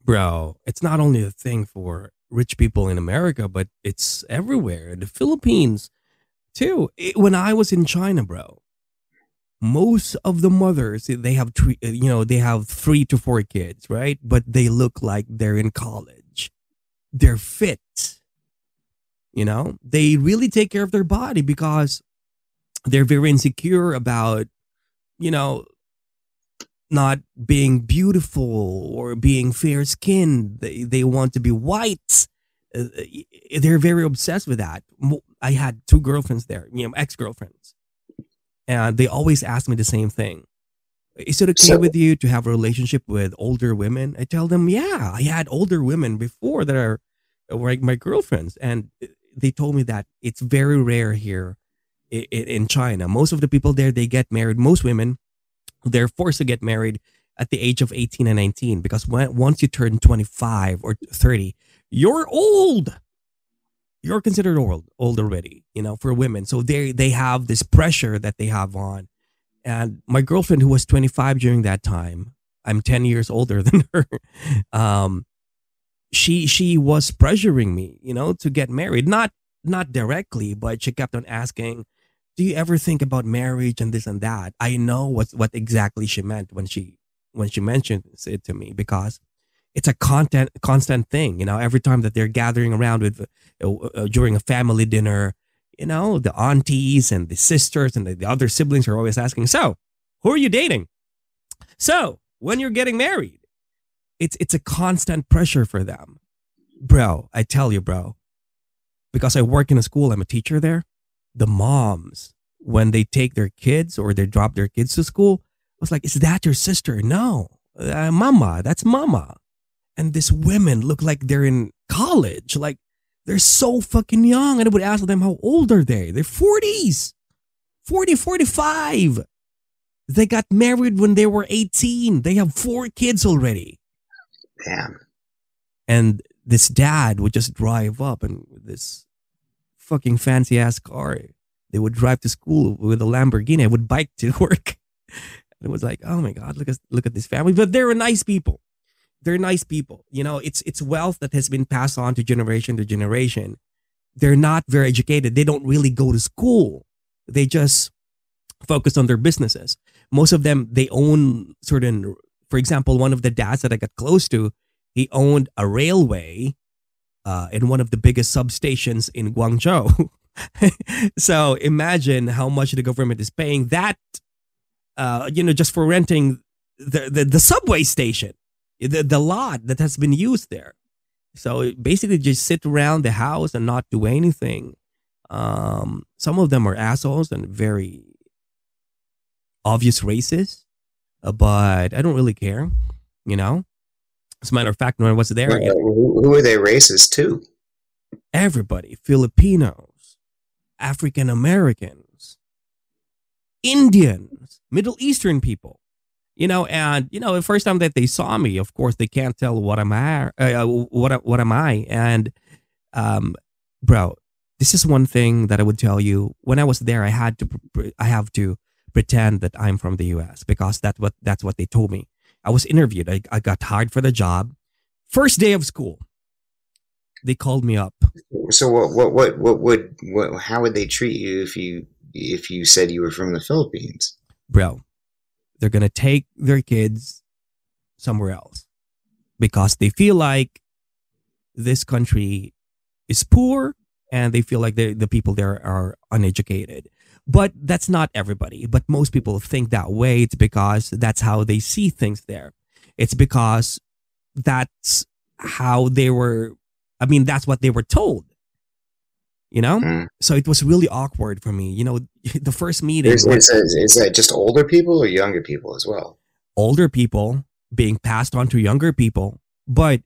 bro. It's not only a thing for rich people in America, but it's everywhere. The Philippines, too. It- when I was in China, bro, most of the mothers they have three, you know they have three to four kids, right? But they look like they're in college. They're fit. You know, they really take care of their body because they're very insecure about, you know, not being beautiful or being fair skinned. They, they want to be white. Uh, they're very obsessed with that. I had two girlfriends there, you know, ex girlfriends, and they always ask me the same thing. Is it okay So- with you to have a relationship with older women? I tell them, yeah, I had older women before that are like my girlfriends, and they told me that it's very rare here in China. Most of the people there they get married. Most women they're forced to get married at the age of 18 and 19 because when, once you turn 25 or 30 you're old you're considered old old already you know for women so they they have this pressure that they have on and my girlfriend who was 25 during that time i'm 10 years older than her um she she was pressuring me you know to get married. Not not directly but she kept on asking do you ever think about marriage and this and that? I know what what exactly she meant when she when she mentioned it to me because it's a content constant thing you know every time that they're gathering around with uh, uh, during a family dinner you know the aunties and the sisters and the, the other siblings are always asking so who are you dating? So when you're getting married it's it's a constant pressure for them. Bro i tell you bro because i work in a school i'm a teacher there the moms when they take their kids or they drop their kids to school I was like is that your sister? No uh, mama that's mama. And these women look like they're in college like they're so fucking young. And i would ask them how old are they? They're 40s 40 45 they got married when they were 18 they have four kids already Damn. and this dad would just drive up and this fucking fancy ass car. They would drive to school with a lamborghini. I would bike to work. And it was like oh my god look at look at this family. But they're nice people. They're nice people. You know it's it's wealth that has been passed on to generation to generation. They're not very educated. They don't really go to school. They just focus on their businesses. Most of them they own certain for example one of the dads that i got close to he owned a railway uh, in one of the biggest substations in Guangzhou. so imagine how much the government is paying that, uh, you know, just for renting the, the, the subway station, the, the lot that has been used there. So basically, just sit around the house and not do anything. Um, some of them are assholes and very obvious racist, uh, but I don't really care, you know. As a matter of fact, when I was there, But, uh, who, who are they racist to? everybody Filipinos, African Americans, Indians, Middle Eastern people. You know, and you know, the first time that they saw me, of course, they can't tell what am I, uh, what what am I, and um, bro, this is one thing that I would tell you. When I was there, I had to, I have to pretend that I'm from the U.S. because that's what that's what they told me. I was interviewed. I, I got hired for the job. First day of school, they called me up. So what what what what would what, how would they treat you if you if you said you were from the Philippines? bro, they're gonna take their kids somewhere else because they feel like this country is poor and they feel like the the people there are uneducated. But that's not everybody. But most people think that way. It's because that's how they see things there. It's because that's how they were. I mean, that's what they were told. You know, Mm. so it was really awkward for me. You know, the first meeting, Is, was is, is that just older people or younger people as well? older people being passed on to younger people, but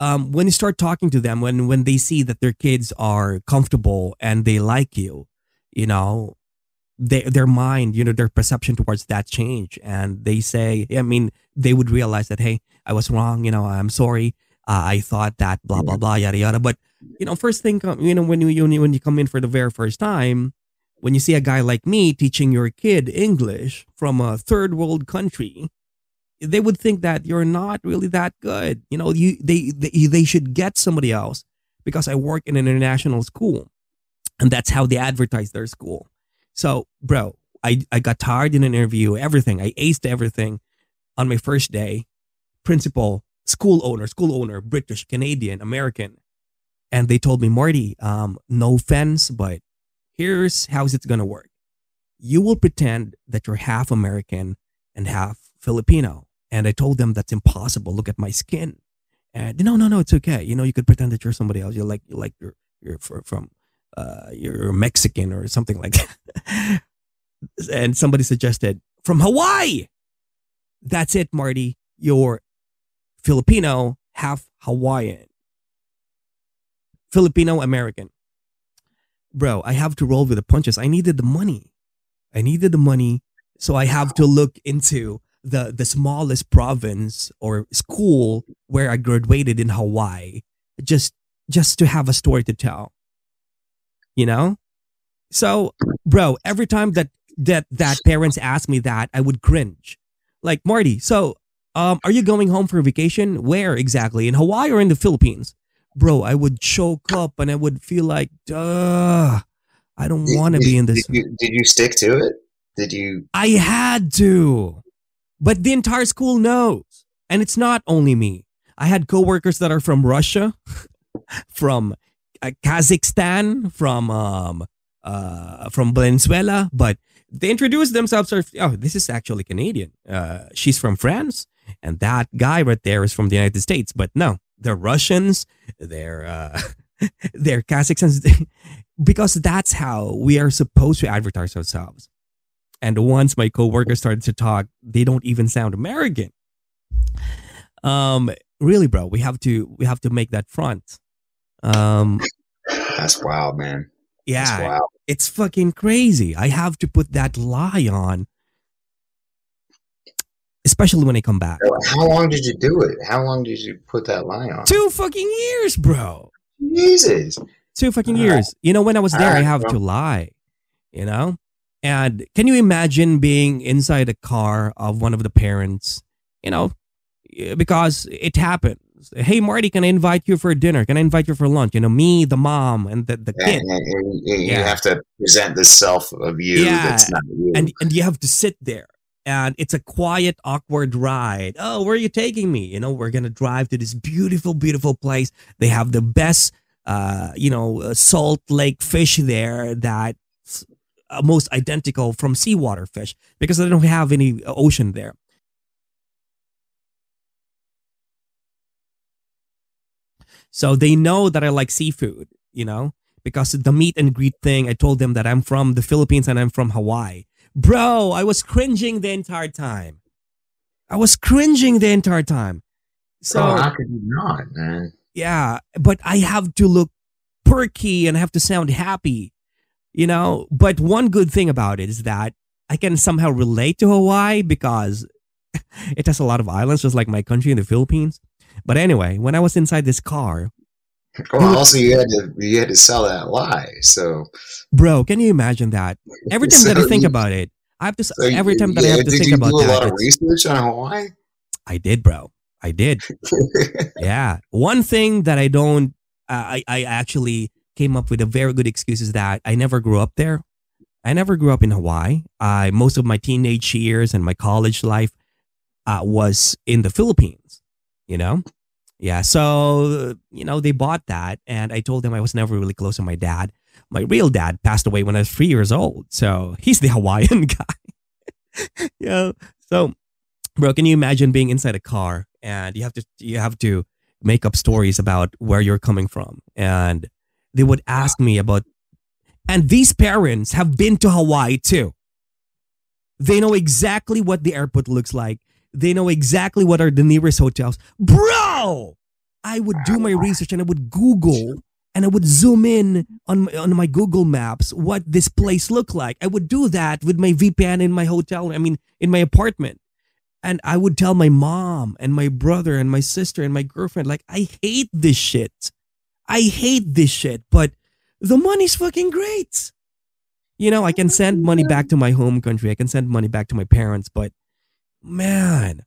um, when you start talking to them, when when they see that their kids are comfortable and they like you, you know, they, their mind, you know, their perception towards that change, and they say, I mean, they would realize that, hey, I was wrong. You know, I'm sorry. Uh, I thought that blah blah blah yada yada. But you know, first thing, you know, when you when you- when you come in for the very first time, when you see a guy like me teaching your kid English from a third world country, they would think that you're not really that good. You know, you they they, they should get somebody else because I work in an international school, and that's how they advertise their school. So, bro, I I got tired in an interview, everything. I aced everything on my first day. Principal, school owner, school owner, British, Canadian, American, and they told me, Marty, um, no offense, but here's how's it gonna work. You will pretend that you're half American and half Filipino. And I told them that's impossible. Look at my skin. And no, no, no, it's okay. You know, you could pretend that you're somebody else. You're like, you're like, you're, you're from, uh, you're Mexican or something like that. and somebody suggested from Hawaii. That's it, Marty. You're Filipino, half Hawaiian, Filipino American. Bro, I have to roll with the punches. I needed the money. I needed the money. So I have to look into the the smallest province or school where I graduated in Hawaii just just to have a story to tell. You know? So, bro, every time that that that parents ask me that, I would cringe. Like, Marty, so um are you going home for vacation? Where exactly? In Hawaii or in the Philippines? Bro, I would choke up and I would feel like, duh, I don't want to be in this. Did you, did you stick to it? Did you? I had to. But the entire school knows. And it's not only me. I had coworkers that are from Russia, from Kazakhstan, from um uh from Venezuela, but they introduced themselves oh, this is actually Canadian. Uh she's from France and that guy right there is from the United States. But no, they're Russians, they're uh they're Kazakhstans because that's how we are supposed to advertise ourselves. And once my coworkers started to talk, they don't even sound American. Um, really, bro, we have to we have to make that front. Um, That's wild, man. Yeah, wild. it's fucking crazy. I have to put that lie on, especially when I come back. How long did you do it? How long did you put that lie on? Two fucking years, bro. Jesus. Two fucking Alright. years. You know, when I was there, I have bro. to lie. You know, and can you imagine being inside a car of one of the parents? You know, because it happens. Hey, Marty, can I invite you for dinner? Can I invite you for lunch? You know, me, the mom, and the, the And, kid. and- and you Yeah. have to present this self of you Yeah. that's not you. and and you have to sit there and it's a quiet awkward ride oh where are you taking me you know we're gonna drive to this beautiful beautiful place they have the best uh you know uh, salt lake fish there that's uh, most identical from seawater fish because they don't have any uh, ocean there so they know that i like seafood you know because the meet and greet thing i told them that i'm from the philippines and i'm from hawaii Bro, I was cringing the entire time. I was cringing the entire time. So, oh, how could you not, man? yeah, but I have to look perky and I have to sound happy, you know? But one good thing about it is that I can somehow relate to Hawaii because it has a lot of islands, just like my country in the Philippines. But anyway, when I was inside this car, Well, also you had to you had to sell that lie. So bro, can you imagine that? Every time that I think you- about it, I have to. so every time that I have to did think you about do a that, lot of research on Hawaii? I did, bro. I did. Yeah. One thing that I don't, uh, I, I actually came up with a very good excuse is that I never grew up there. I never grew up in Hawaii. I most of my teenage years and my college life uh, was in the Philippines. You know, Yeah, so you know they bought that, and I told them I was never really close to my dad. My real dad passed away when I was three years old, so he's the Hawaiian guy. yeah, so bro, can you imagine being inside a car and you have to you have to make up stories about where you're coming from, and they would ask me about, and these parents have been to Hawaii too. They know exactly what the airport looks like. They know exactly what are the nearest hotels. Bro, I would do my research and I would Google and I would zoom in on my, on my Google Maps what this place looked like. I would do that with my VPN in my hotel, I mean, in my apartment. And I would tell my mom and my brother and my sister and my girlfriend, like, I hate this shit. I hate this shit, but the money's fucking great. You know, I can send money back to my home country. I can send money back to my parents, but man.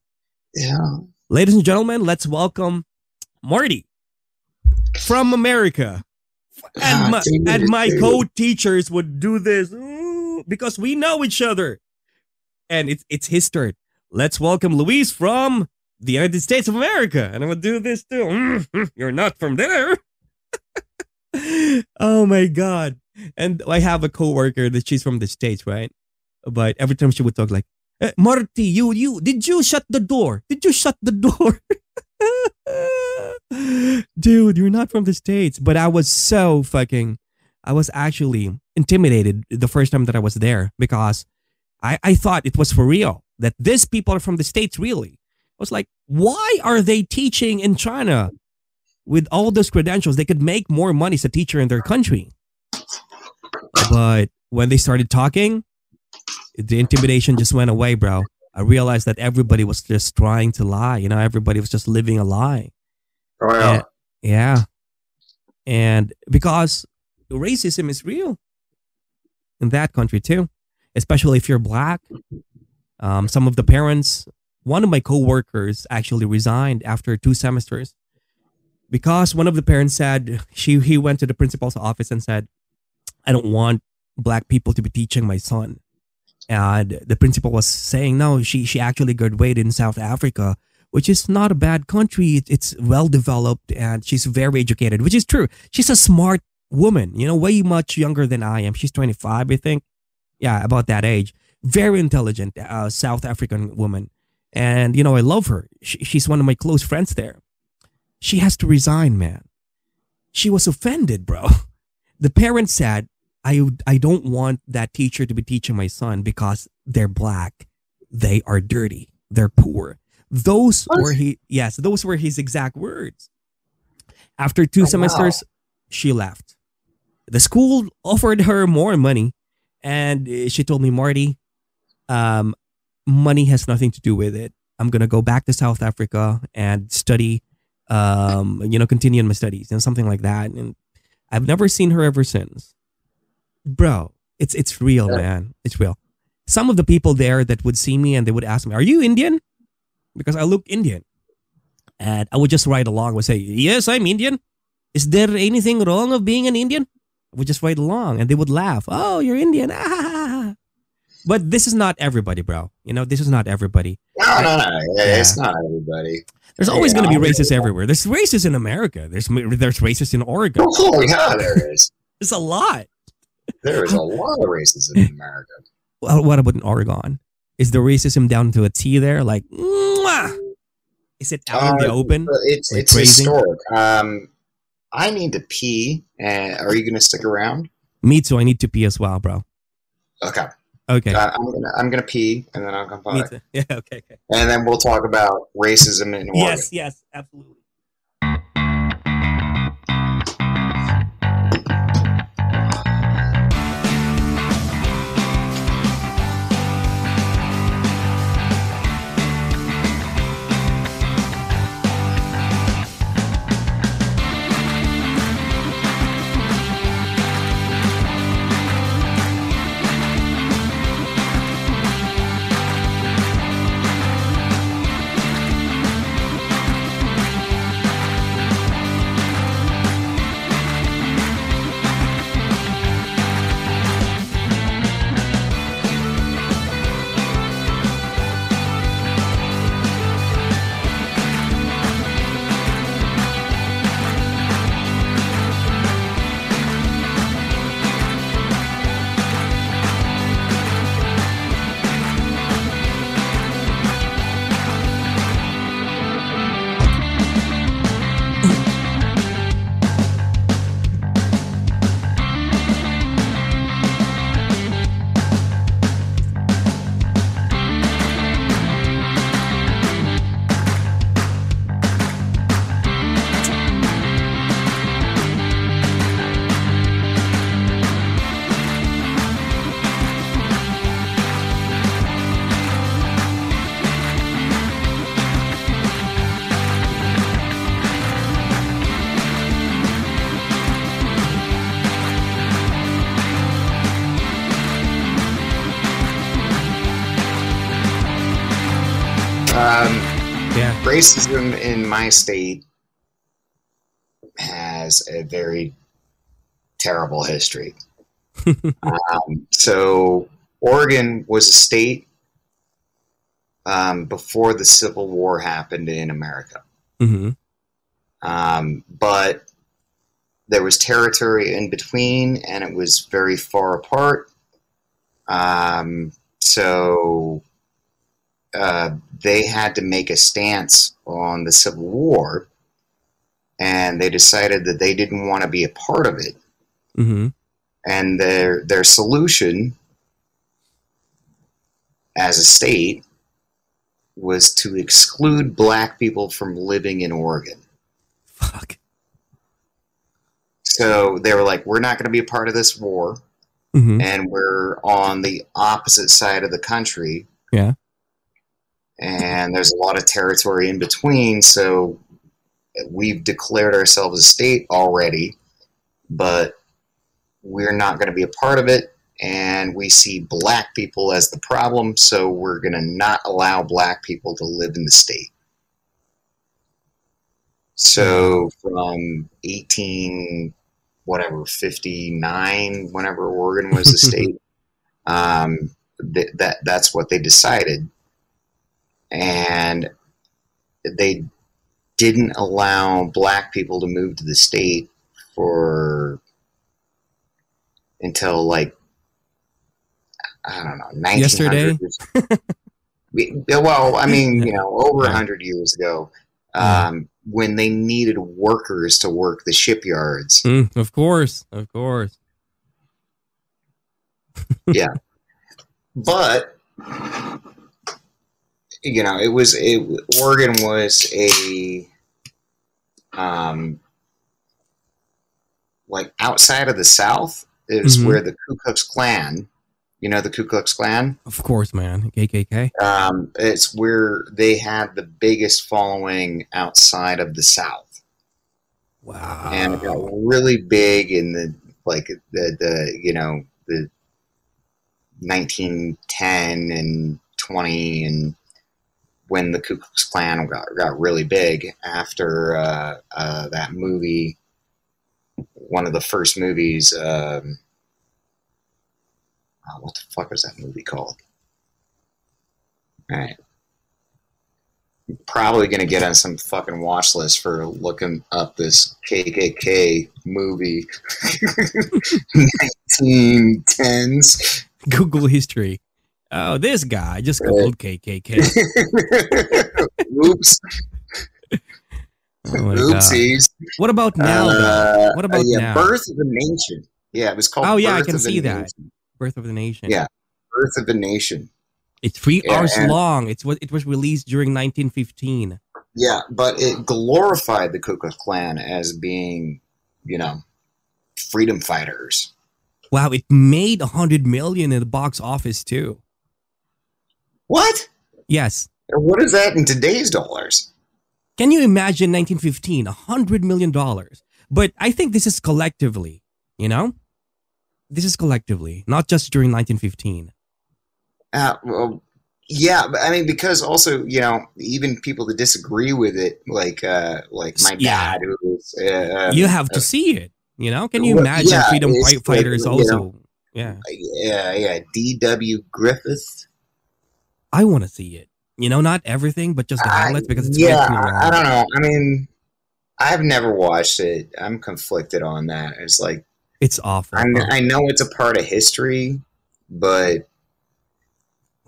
Yeah. Ladies and gentlemen, let's welcome Marty from America. And my, and my co-teachers would do this ooh, because we know each other. And it's it's his turn. Let's welcome Luis from the United States of America. And I would do this too. Mm, You're not from there. oh my god. And I have a coworker that she's from the States, right? But every time she would talk like, "Eh, Marty, you, you, did you shut the door? Did you shut the door? Dude, you're not from the States. But I was so fucking, I was actually intimidated the first time that I was there because I, I thought it was for real, that these people are from the States, really. I was like, why are they teaching in China with all those credentials? They could make more money as a teacher in their country. But when they started talking, the intimidation just went away, bro. I realized that everybody was just trying to lie. You know, everybody was just living a lie. Oh, yeah. Yeah. Yeah. And because racism is real in that country too, especially if you're black. Um, some of the parents, one of my coworkers actually resigned after two semesters because one of the parents said she he went to the principal's office and said, "I don't want black people to be teaching my son." And the principal was saying, "No, she she actually graduated in South Africa." Which is not a bad country. It's well developed and she's very educated, which is true. She's a smart woman, you know, way much younger than I am. She's 25, I think. Yeah, about that age. Very intelligent, uh, South African woman. And, you know, I love her. She, she's one of my close friends there. She has to resign, man. She was offended, bro. The parents said, I, I don't want that teacher to be teaching my son because they're black. They are dirty. They're poor. Those What? were he yes, those were his exact words. After two Oh, wow. semesters, she left. The school offered her more money, and uh, she told me, Marty, um, money has nothing to do with it. I'm gonna go back to South Africa and study, um, you know, continue in my studies and something like that. And I've never seen her ever since. Bro, it's it's real, Yeah. man. It's real. Some of the people there that would see me and they would ask me, "Are you Indian?" Because I look Indian, and I would just ride along. Would say, "Yes, I'm Indian." Is there anything wrong of being an Indian? I would just ride along, and they would laugh. Oh, you're Indian. Ah. But this is not everybody, bro. You know, this is not everybody. No, no, no. Yeah. It's not everybody. There's always Yeah. going to be racists everywhere. There's racists in America. There's there's racists in Oregon. Oh, yeah, there is. There's a lot. There is a lot of racism in America. Well, what about in Oregon? Is the racism down to a T there? Like, mwah! is it out in the Uh, open? It's Like it's historic. Um, I need to pee. And are you going to stick around? Me too. I need to pee as well, bro. Okay. Okay. Uh, I'm gonna I'm gonna pee and then I'll come Me back, too. Yeah. Okay. Okay. and then we'll talk about racism in Oregon. Yes. Yes. Absolutely. Racism in my state has a very terrible history. um, so, Oregon was a state um, before the Civil War happened in America. hmm Um, but there was territory in between, and it was very far apart. Um, so uh, they had to make a stance on the Civil War, and they decided that they didn't want to be a part of it. hmm And their their solution, as a state, was to exclude black people from living in Oregon. Fuck. So they were like, we're not going to be a part of this war, hmm and we're on the opposite side of the country. Yeah. And there's a lot of territory in between, so we've declared ourselves a state already, but we're not going to be a part of it. And we see black people as the problem, so we're going to not allow black people to live in the state. So from 18, whatever, 59, whenever Oregon was a state, um, th- that that's what they decided, and they didn't allow black people to move to the state for until like I don't know, 1900s. Yesterday? Well, I mean, you know, over a hundred years ago, um, when they needed workers to work the shipyards. Mm, of course, of course. Yeah, but you know it was it oregon was a um like outside of the south is Mhm. where the ku klux klan you know the ku klux klan Of course, man. KKK. um it's where they had the biggest following outside of the south Wow. and it got really big in the like the the you know the 1910 and 20 and when the Ku Klux Klan got got really big after uh, uh, that movie, one of the first movies. Um, oh, what the fuck was that movie called? All right. Probably gonna get on some fucking watch list for looking up this KKK movie, 1910s. Google history. Oh, this guy just googled KKK. Oops, Oh my god. oopsies. What about now? Uh, What about yeah, now? Birth of the Nation. Yeah, it was called. Oh, yeah, I Birth can of a see that. Nation. Birth of the Nation. Yeah. Birth of a Nation. It's three Yeah, hours long. It's what it was released during 1915. Yeah, but it glorified the Ku Klux Klan as being, you know, freedom fighters. Wow, it made a hundred million in the box office too. What? Yes. And What is that in today's dollars? Can you imagine 1915, a hundred million dollars? But I think this is collectively, you know? This is collectively, not just during 1915. Uh, well, yeah, but I mean, because also, you know, even people that disagree with it, like, uh, like my Yeah. dad, who is, uh, you have to see it, you know? Can you well, imagine yeah, freedom like, fighters you also? know, yeah. yeah, yeah, D.W. Griffith. I want to see it. You know, not everything, but just the highlights because it's yeah, way too long. I don't know. I mean, I've never watched it. I'm conflicted on that. It's like It's awful. I, kn- I know it's a part of history, but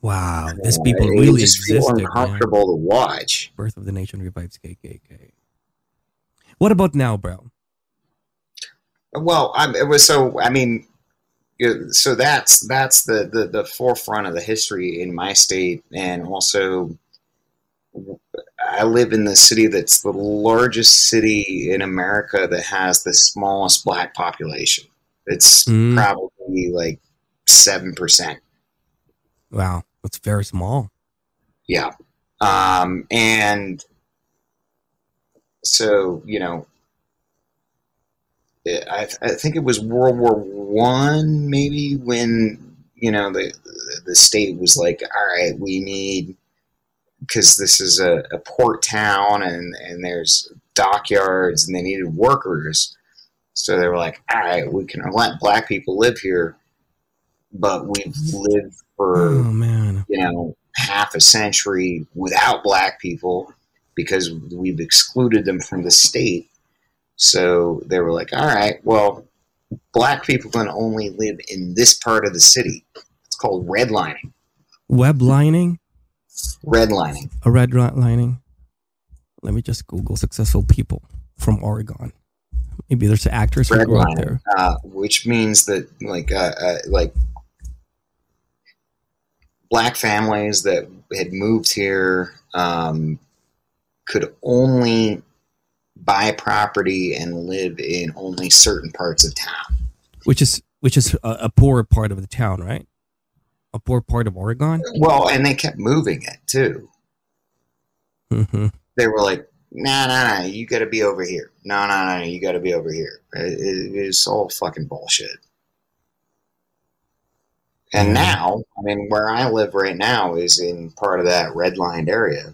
wow, these people it really just feel existed. man. uncomfortable to watch. Birth of the Nation revives KKK. What about now, bro? Well, I, it was so. I mean, so that's that's the, the the forefront of the history in my state, and also I live in the city that's the largest city in America that has the smallest black population. It's Mm. probably like seven percent. Wow, that's very small. Yeah. Um, and so, you know, I, I think it was World War One, maybe when, you know, the, the state was like, all right, we need because this is a, a port town and, and there's dockyards and they needed workers. So they were like, all right, we can let black people live here, but we've lived for, Oh man. you know, half a century without black people because we've excluded them from the state. So they were like, all right, well, black people can only live in this part of the city. It's called redlining. Web lining? Redlining. A red lining? Let me just Google successful people from Oregon. Maybe there's actors who grew up redlining, there. uh, which means that like uh, uh, like black families that had moved here um, could only buy property and live in only certain parts of town. Which is which is a, a poor part of the town, right? A poor part of Oregon. Well, and they kept moving it too. Mm-hmm. They were like, "Nah, nah, nah, you got to be over here. No, no, no, you got to be over here." It, it, it's all fucking bullshit. And Mhm. now, I mean, where I live right now is in part of that redlined area.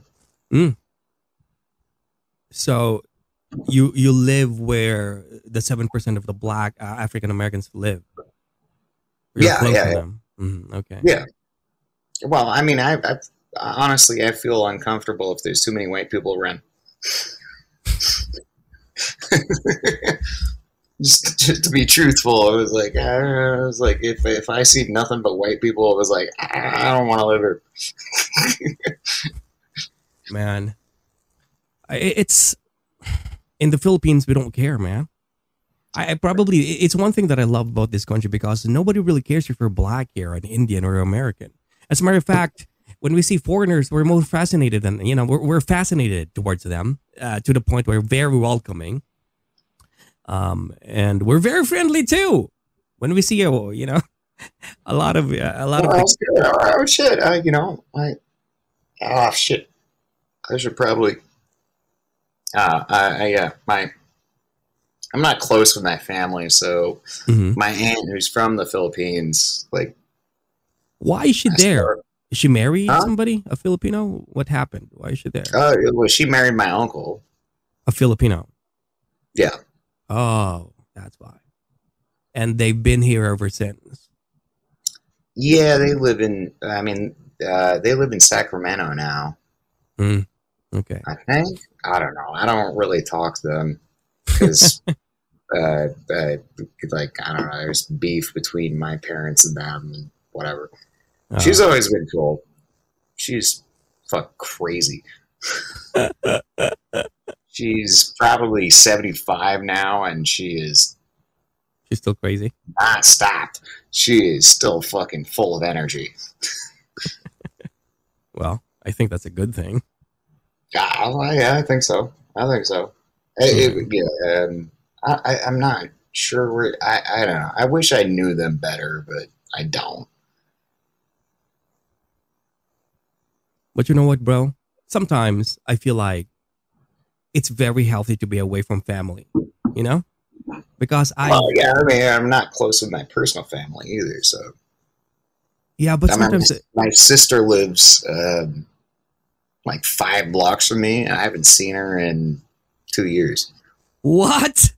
Mm. So you you live where the seven percent of the black uh, African Americans live. You're Yeah, yeah, yeah. Mhm, okay. Yeah. Well, I mean, I, I honestly I feel uncomfortable if there's too many white people around. just, just to be truthful, it was like I was like if if I see nothing but white people, it was like I I don't want to live here. man. I, it's in the Philippines. We don't care, man. I, I probably it's one thing that I love about this country because nobody really cares if you're black here, an Indian or American. As a matter of fact, when we see foreigners, we're more fascinated, and you know, we're, we're fascinated towards them uh, to the point where we're very welcoming, um, and we're very friendly too. When we see you, you know, a lot of uh, a lot of Oh, shit, oh! I, you know, I oh shit! I should probably. Uh, I, I yeah, my. I'm not close with my family, so Mhm. my aunt, who's from the Philippines, like Why is she there? Is she married Huh? somebody? A Filipino? What happened? Why is she there? Uh, well, she married my uncle. A Filipino. Yeah. Oh, that's why. And they've been here ever since. Yeah, they live in. I mean, uh, they live in Sacramento now. Okay. I think. I don't know. I don't really talk to them because, uh, uh, like, I don't know. There's beef between my parents and them, and whatever. She's always been cool. She's fuck crazy. She's probably 75 now, and she is she's still crazy. not stopped. She is still fucking full of energy. Well, I think that's a good thing. Yeah, I, yeah, I think so. I think so. It, it, yeah, um, I, I, I'm not sure where. I, I don't know. I wish I knew them better, but I don't. But you know what, bro? Sometimes I feel like it's very healthy to be away from family, you know? Because I, well, yeah, I mean, I'm not close with my personal family either. So, yeah, but I mean, sometimes, my sister lives um, like five blocks from me, and I haven't seen her in two years. what?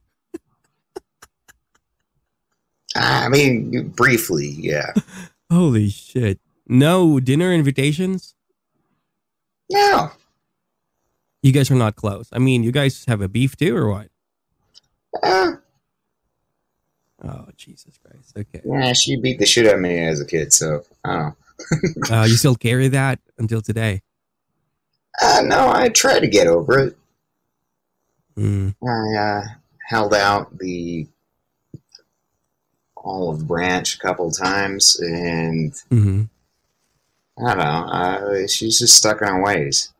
I mean, briefly, yeah. Holy shit. No dinner invitations? No, You guys are not close. I mean, you guys have a beef too, or what? uh, Oh, Jesus Christ. Okay. yeah, she beat the shit out of me as a kid, so I don't know. Uh, you still carry that until today? Uh, no, I tried to get over it. Mm. I uh, held out the olive branch a couple times, and hmm I don't know. Uh, she's just stuck in her ways.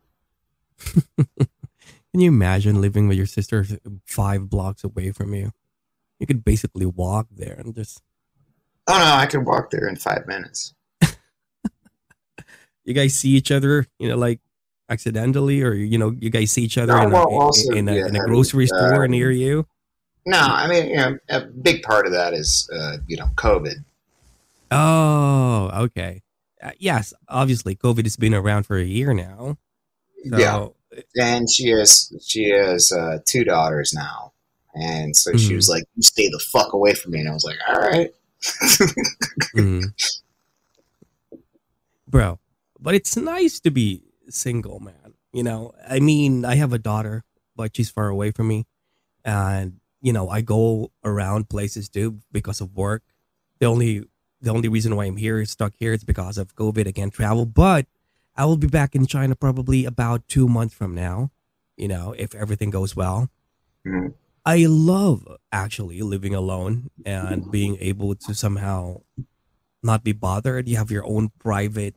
Can you imagine living with your sister five blocks away from you? You could basically walk there and just. Oh no, I could walk there in five minutes. You guys see each other, you know, like accidentally, or you know, you guys see each other No, in, well, a, also, in, a, yeah, in a I grocery mean, store near you. No, I mean, you know, a big part of that is, uh, you know, COVID. Oh, okay. Uh, yes, obviously, COVID has been around for a year now. So, Yeah. and she has she has uh, two daughters now, and so she Mhm. was like, "You stay the fuck away from me," and I was like, "All right." mhm. bro, but it's nice to be single, man. You know, I mean, I have a daughter, but she's far away from me, and you know, I go around places too because of work. The only the only reason why I'm here stuck here is because of COVID. I can't travel, but I will be back in China probably about two months from now. You know, if everything goes well. Mhm. I love actually living alone and being able to somehow not be bothered. You have your own private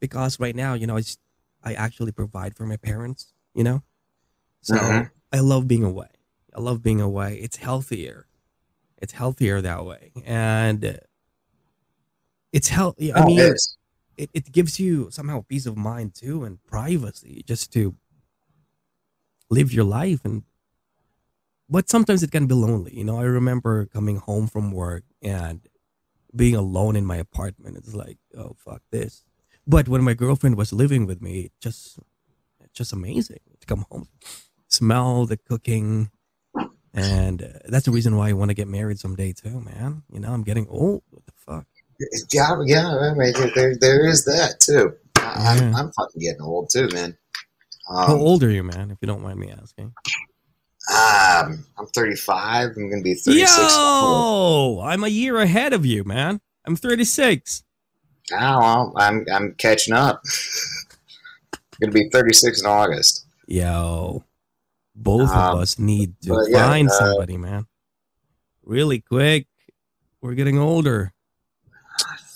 because right now, you know, it's I actually provide for my parents, you know? So Mhm. I love being away. I love being away. It's healthier. It's healthier that way. And it's healthy. I Oh, mean, it, it gives you somehow peace of mind too and privacy just to live your life and but sometimes it can be lonely you know i remember coming home from work and being alone in my apartment it's like oh fuck this but when my girlfriend was living with me just just amazing to come home smell the cooking and uh, that's the reason why i want to get married someday too man you know i'm getting old what the fuck Yeah, yeah. I mean, there, there is that too. I, I'm, I'm fucking getting old too, man. how Um, old are you man if you don't mind me asking um, I'm 35. I'm gonna be 36. Yo, I'm a year ahead of you, man. I'm 36. Oh, well, I'm I'm catching up. gonna be 36 in August. Yo, both Um, of us need to yeah, find uh, somebody, man. Really quick. We're getting older,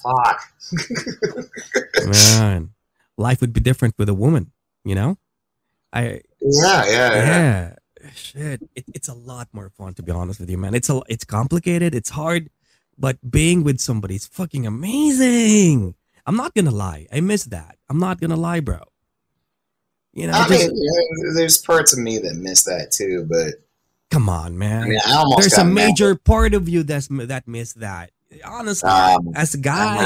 Fuck. man. Life would be different with a woman, you know. I Yeah, yeah, yeah. yeah, shit. It, it's a lot more fun to be honest with you, man. It's a it's complicated. It's hard, but being with somebody is fucking amazing. I'm not gonna lie. I miss that. I'm not gonna lie, bro. You know, I just- mean, there's parts of me that miss that too, but come on, man. I mean, I There's a mad. major part of you that's that missed that. Honestly, Um, as I guys,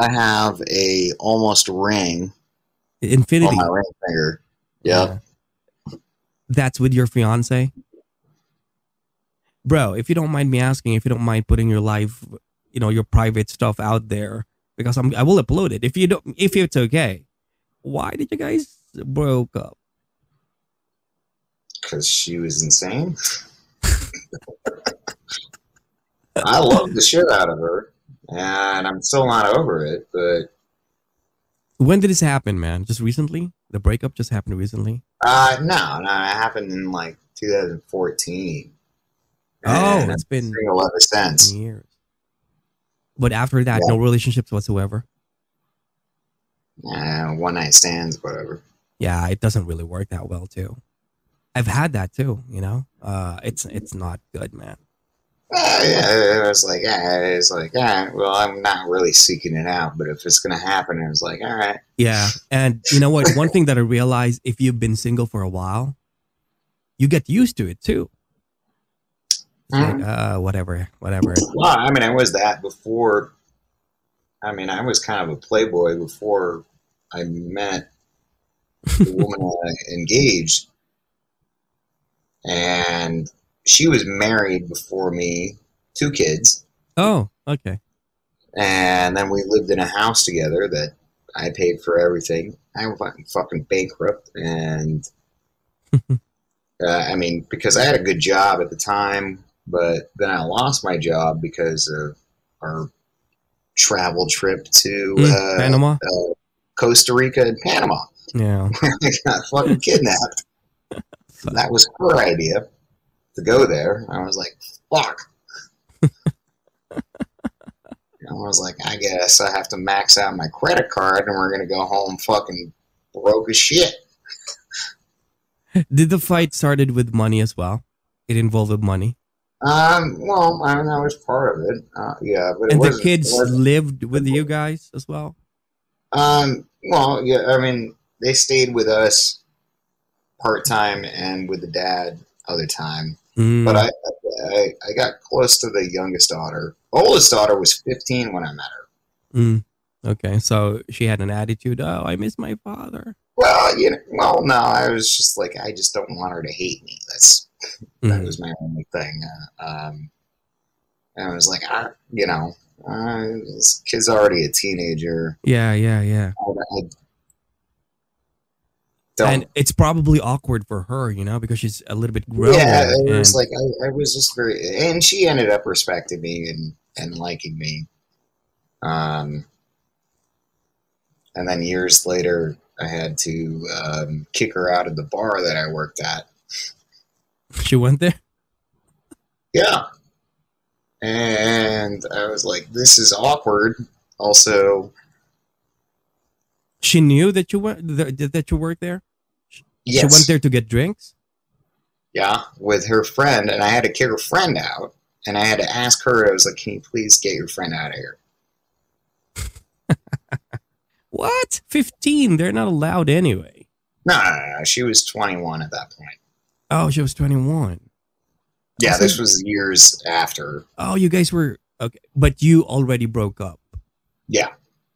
have, I have a almost ring infinity. on my ring finger. Yep. Yeah. That's with your fiance, bro. If you don't mind me asking, if you don't mind putting your life, you know, your private stuff out there, because I'm, I will upload it. If you don't, if it's okay, why did you guys broke up? because she was insane. I love the shit out of her, and I'm still not over it. But When did this happen, man? Just recently? The breakup just happened recently. uh, no, no, it happened in like 2014. Oh, And it's I've been single ever since. years. But after that, Yeah. no relationships whatsoever. Uh, one night stands, whatever. yeah, it doesn't really work that well too. I've had that too, you know. Uh, it's it's not good, man. Uh, yeah, it was like, yeah, it's like, yeah, well, I'm not really seeking it out, but if it's gonna happen, it was like, all right, Yeah, and you know what? One thing that I realized, if you've been single for a while, you get used to it too. It's like, uh, whatever, whatever. Well, I mean, I was that before. I mean, I was kind of a playboy before I met the woman I engaged, and she was married before me, two kids, Oh, okay. and then we lived in a house together that I paid for everything. I was fucking, fucking bankrupt, and uh, I mean, because I had a good job at the time, but then I lost my job because of our travel trip to Mm, uh, Panama. uh, Costa Rica and Panama. Yeah. I got fucking kidnapped. that was her idea to go there. I was like, fuck. I was like, I guess I have to max out my credit card and we're going to go home fucking broke as shit. Did the fight started with money as well? It involved money, Um, well, I mean, that was part of it. Uh, yeah, but it and the kids lived with you guys as well. Um, well, yeah, I mean, they stayed with us part time and with the dad other time. Mm, But I, I, I got close to the youngest daughter. Oldest daughter was 15 when I met her. mm, okay, so she had an attitude. Oh, I miss my father. Well, you know, well, no, I was just like, I just don't want her to hate me. That's that Mhm. was my only thing. Uh, um, and I was like, I, you know, uh, this kid's already a teenager. Yeah, yeah, yeah. I, I. And it's probably awkward for her, you know, because she's a little bit grown. yeah, it was and- like I, I was just very, and she ended up respecting me and and liking me. Um, and then years later, I had to um, kick her out of the bar that I worked at. she went there. Yeah. And I was like, this is awkward. Also, She knew that you went that, you worked there. yes. She went there to get drinks. Yeah, with her friend, and I had to kick her friend out. And I had to ask her, I was like, can you please get your friend out of here? What? Fifteen? They're not allowed anyway. No, no, no, no. She was 21 at that point. Oh, she was twenty-one. Yeah, this was years after. Oh, you guys were okay, but you already broke up. Yeah.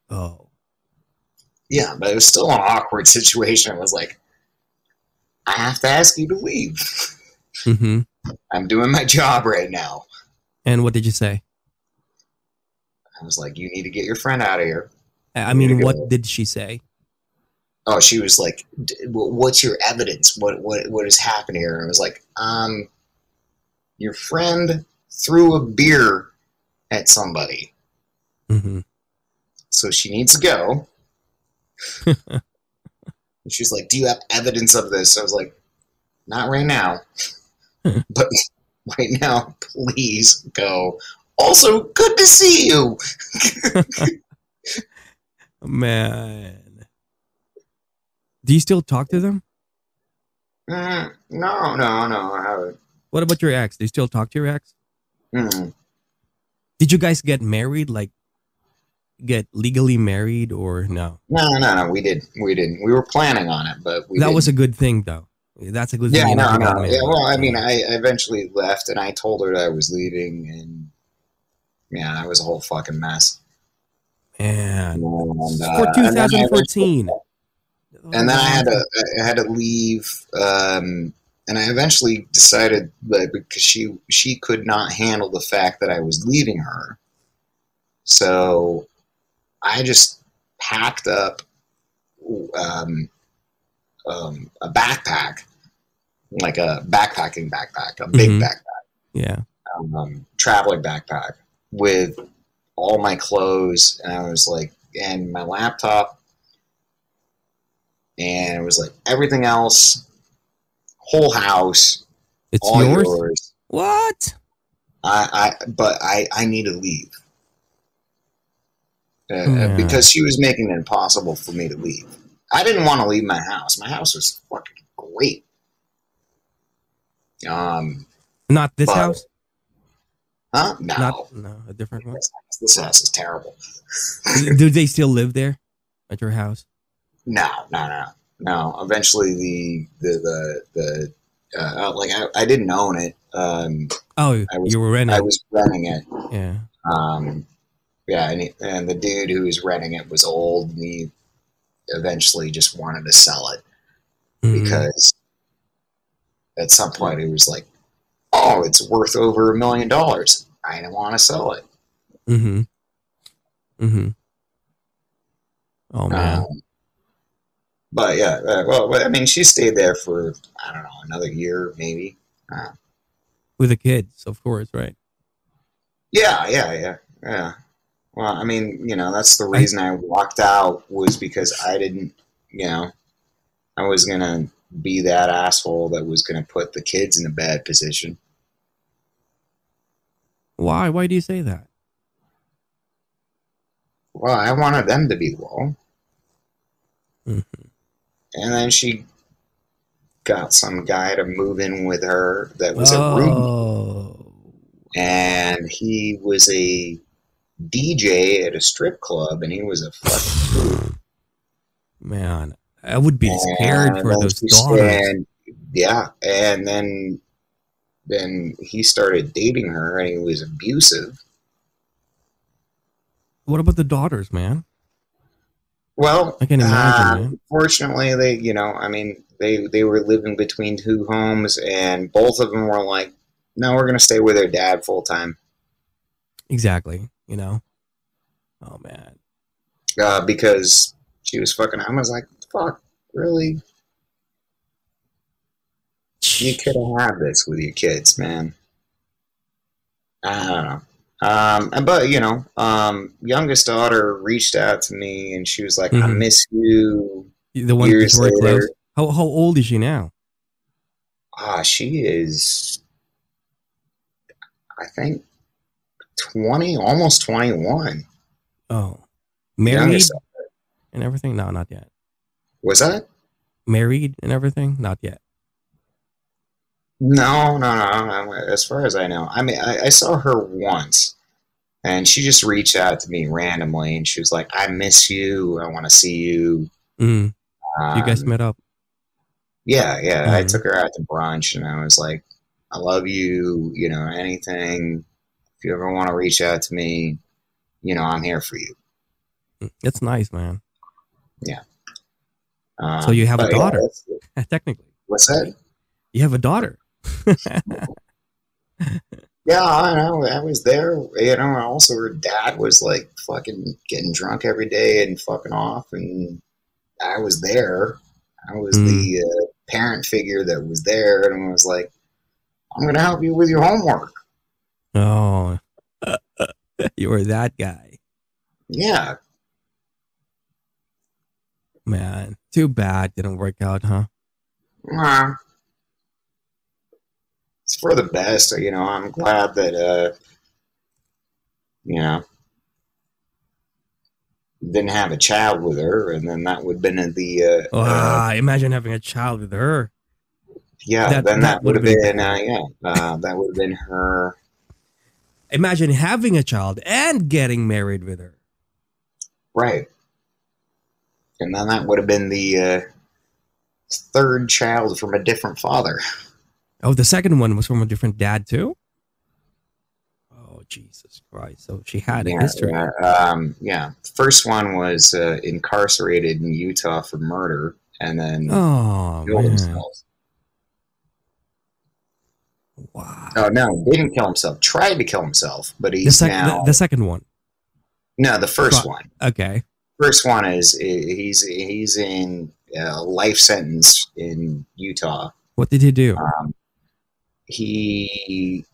Oh, Yeah, but it was still an awkward situation. It was like, I have to ask you to leave. mm-hmm. I'm doing my job right now. And what did you say? I was like, you need to get your friend out of here. I I mean, what did she say? Oh, she was like, D- "What's your evidence? What what what has happened here?" And I was like, "Um, your friend threw a beer at somebody, Mm-hmm. so she needs to go." she's like, "Do you have evidence of this?" I was like, "Not right now, but right now, please go." Also, good to see you. Man, do you still talk to them? Mm, no, no, no, I haven't. What about your ex? Do you still talk to your ex? Mm. Did you guys get married? Like, get legally married or no? No, no, no. We did. We didn't. We were planning on it, but we that was a good thing, though. That's a good thing. yeah, you no, no. Yeah, well, I mean, I eventually left, and I told her that I was leaving, and yeah, that was a whole fucking mess. Man, And, uh, for and then 2014. And then I had to I had to leave, um, and I eventually decided that because she she could not handle the fact that I was leaving her, so I just packed up um, um, a backpack, like a backpacking backpack, a big Mhm. backpack, Yeah. um, traveling backpack with all my clothes, and I was like, and my laptop, and it was like everything else, whole house, It's all yours? yours. What? I, I, but I, I need to leave. Uh, Yeah. Because she was making it impossible for me to leave. I didn't want to leave my house. My house was fucking great. Um, Not this But- house? huh? No, Not no, a different one. this, house, this house is terrible. Do they still live there at your house? No, no, no, no. Eventually, the the the, the uh, like I, I didn't own it. Um, Oh, I was- you were renting. I was renting it. yeah. Um, yeah, and, he, and the dude who was renting it was old, and he eventually just wanted to sell it Mhm. because at some point he was like, "Oh, it's worth over a million dollars." I didn't want to sell it. Mm-hmm. Mm-hmm. Oh man. Um, but yeah, uh, well, I mean, she stayed there for I don't know another year, maybe. With the kids, of course, right? Yeah, yeah, yeah, yeah. Well, I mean, you know, that's the reason I walked out was because I didn't, you know, I was gonna be that asshole that was gonna put the kids in a bad position. Why? Why do you say that? Well, I wanted them to be well, Mhm. And then she got some guy to move in with her that was a room, Oh. and he was a DJ at a strip club, and he was a fucking Man, I would be scared And for those daughters. yeah, and then then he started dating her, and he was abusive. What about the daughters, man? Well, I can imagine, uh. Fortunately, they, you know, I mean, they they were living between two homes, and both of them were like, "No, we're gonna stay with their dad full time," Exactly. You know. Oh man. uh, because she was fucking. I was like, "Fuck, really? You could have had this with your kids, man." I don't know. Um, and- but you know, um, youngest daughter reached out to me, and she was like, "I Mhm. miss you." The one Years later. closed. How how old is she now? Ah, she is, I think, 20, almost 21. Oh, married and everything? No, not yet. Was that? Married and everything? Not yet. No, no, no, no. As far as I know, I mean, I, I saw her once, and she just reached out to me randomly, and she was like, "I miss you. I want to see you." Mm. Um, You guys met up. Yeah, yeah. I Mhm. took her out to brunch, and I was like, "I love you. You know, anything. If you ever want to reach out to me, you know, I'm here for you." Mm, That's nice, man. Yeah. Um, So you have a yeah, daughter. Technically, What's that? you have a daughter. Yeah, I know. I was there. You know, and also her dad was like fucking getting drunk every day and fucking off, and I was there. I was Mm. the uh, parent figure that was there, and I was like, "I'm going to help you with your homework." Oh, you were that guy, Yeah, man. Too bad didn't work out, huh? Nah. It's for the best. You know, I'm glad that uh, you know didn't have a child with her, and then that would have been the uh, uh, Ah, imagine having a child with her. Yeah, That- then that that, would have would've been, been uh, yeah, uh, that would have been her. Imagine having a child and getting married with her. Right. And then that would have been the uh, third child from a different father. Oh, the second one was from a different dad too. Oh Jesus Christ! So she had a yeah, history. yeah, um, yeah. The first one was uh, incarcerated in Utah for murder and then Oh killed man! himself. Wow. Oh, no, didn't kill himself. Tried to kill himself, but the, he's sec- now. the, the second one. no, the first Fu- one. Okay. First one is he's he's in a life sentence in Utah. What did he do? Um, he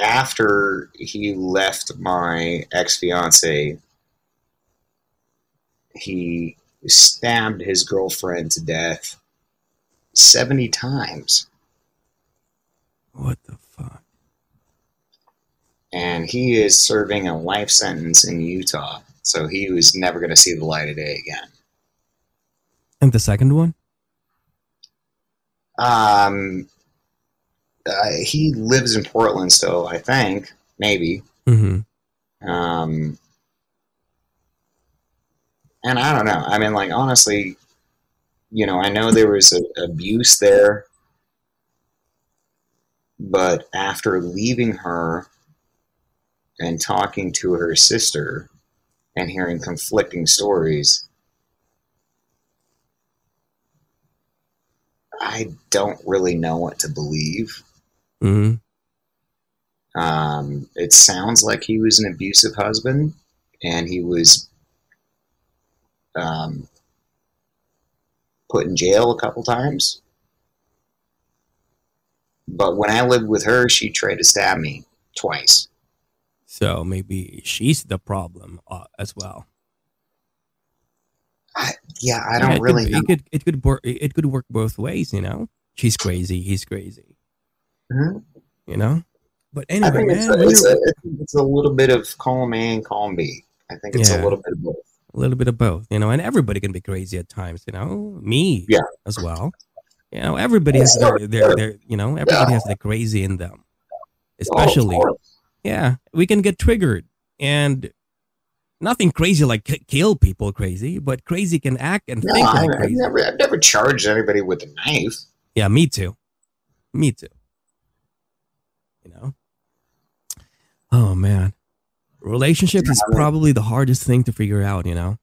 after he left my ex fiance, he stabbed his girlfriend to death seventy times, What the fuck? and he is serving a life sentence in Utah. So he was never going to see the light of day again. And the second one? Um, uh, he lives in Portland still, I think, maybe. Mm-hmm. Um, and I don't know. I mean, like honestly, you know, I know there was a, abuse there, but after leaving her and talking to her sister and hearing conflicting stories, I don't really know what to believe. Mm-hmm. Um, it sounds like he was an abusive husband, and he was um, put in jail a couple times. But when I lived with her, she tried to stab me twice. So maybe she's the problem uh, as well. Yeah, I don't it really Could, know. it could it could work. It could work both ways. You know, she's crazy. He's crazy. Mhm. You know. But anyway, think it's man, a, it's, a, it's a little bit of column A and column B. I think it's Yeah. a little bit of both. a little bit of both, you know, and everybody can be crazy at times, you know, me Yeah. as well. You know, everybody has their, their, their you know, everybody has the crazy in them. Especially, Oh, yeah, we can get triggered and nothing crazy like kill people crazy, but crazy can act and No, think I, like I've never, I've never charged anybody with a knife. Yeah, me too. Me too. You know? Oh man. Relationships is probably the hardest thing to figure out, you know?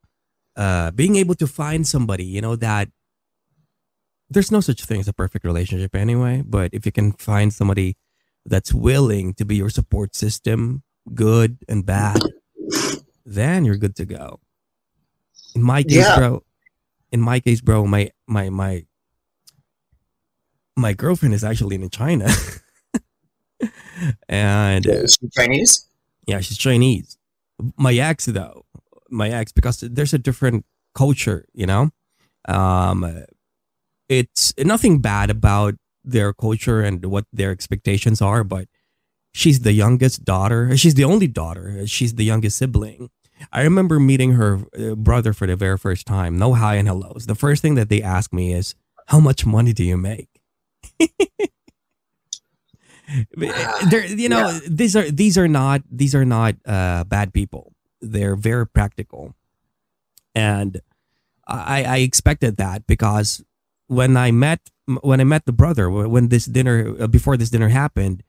uh, being able to find somebody, you know, that there's no such thing as a perfect relationship anyway. But if you can find somebody that's willing to be your support system, good and bad, then you're good to go. In my case, Yeah. bro, in my case, bro, my my my my girlfriend is actually in China. and uh, Is she Chinese? yeah, she's Chinese. My ex, though, my ex, because there's a different culture, you know. Um, it's nothing bad about their culture and what their expectations are, but she's the youngest daughter. She's the only daughter. She's the youngest sibling. I remember meeting her uh, brother for the very first time. No hi and hellos. The first thing that they ask me is, "How much money do you make?" They're, you know, Yeah. these are these are not these are not uh, bad people. They're very practical, and I, I expected that because when I met when I met the brother when this dinner uh, before this dinner happened,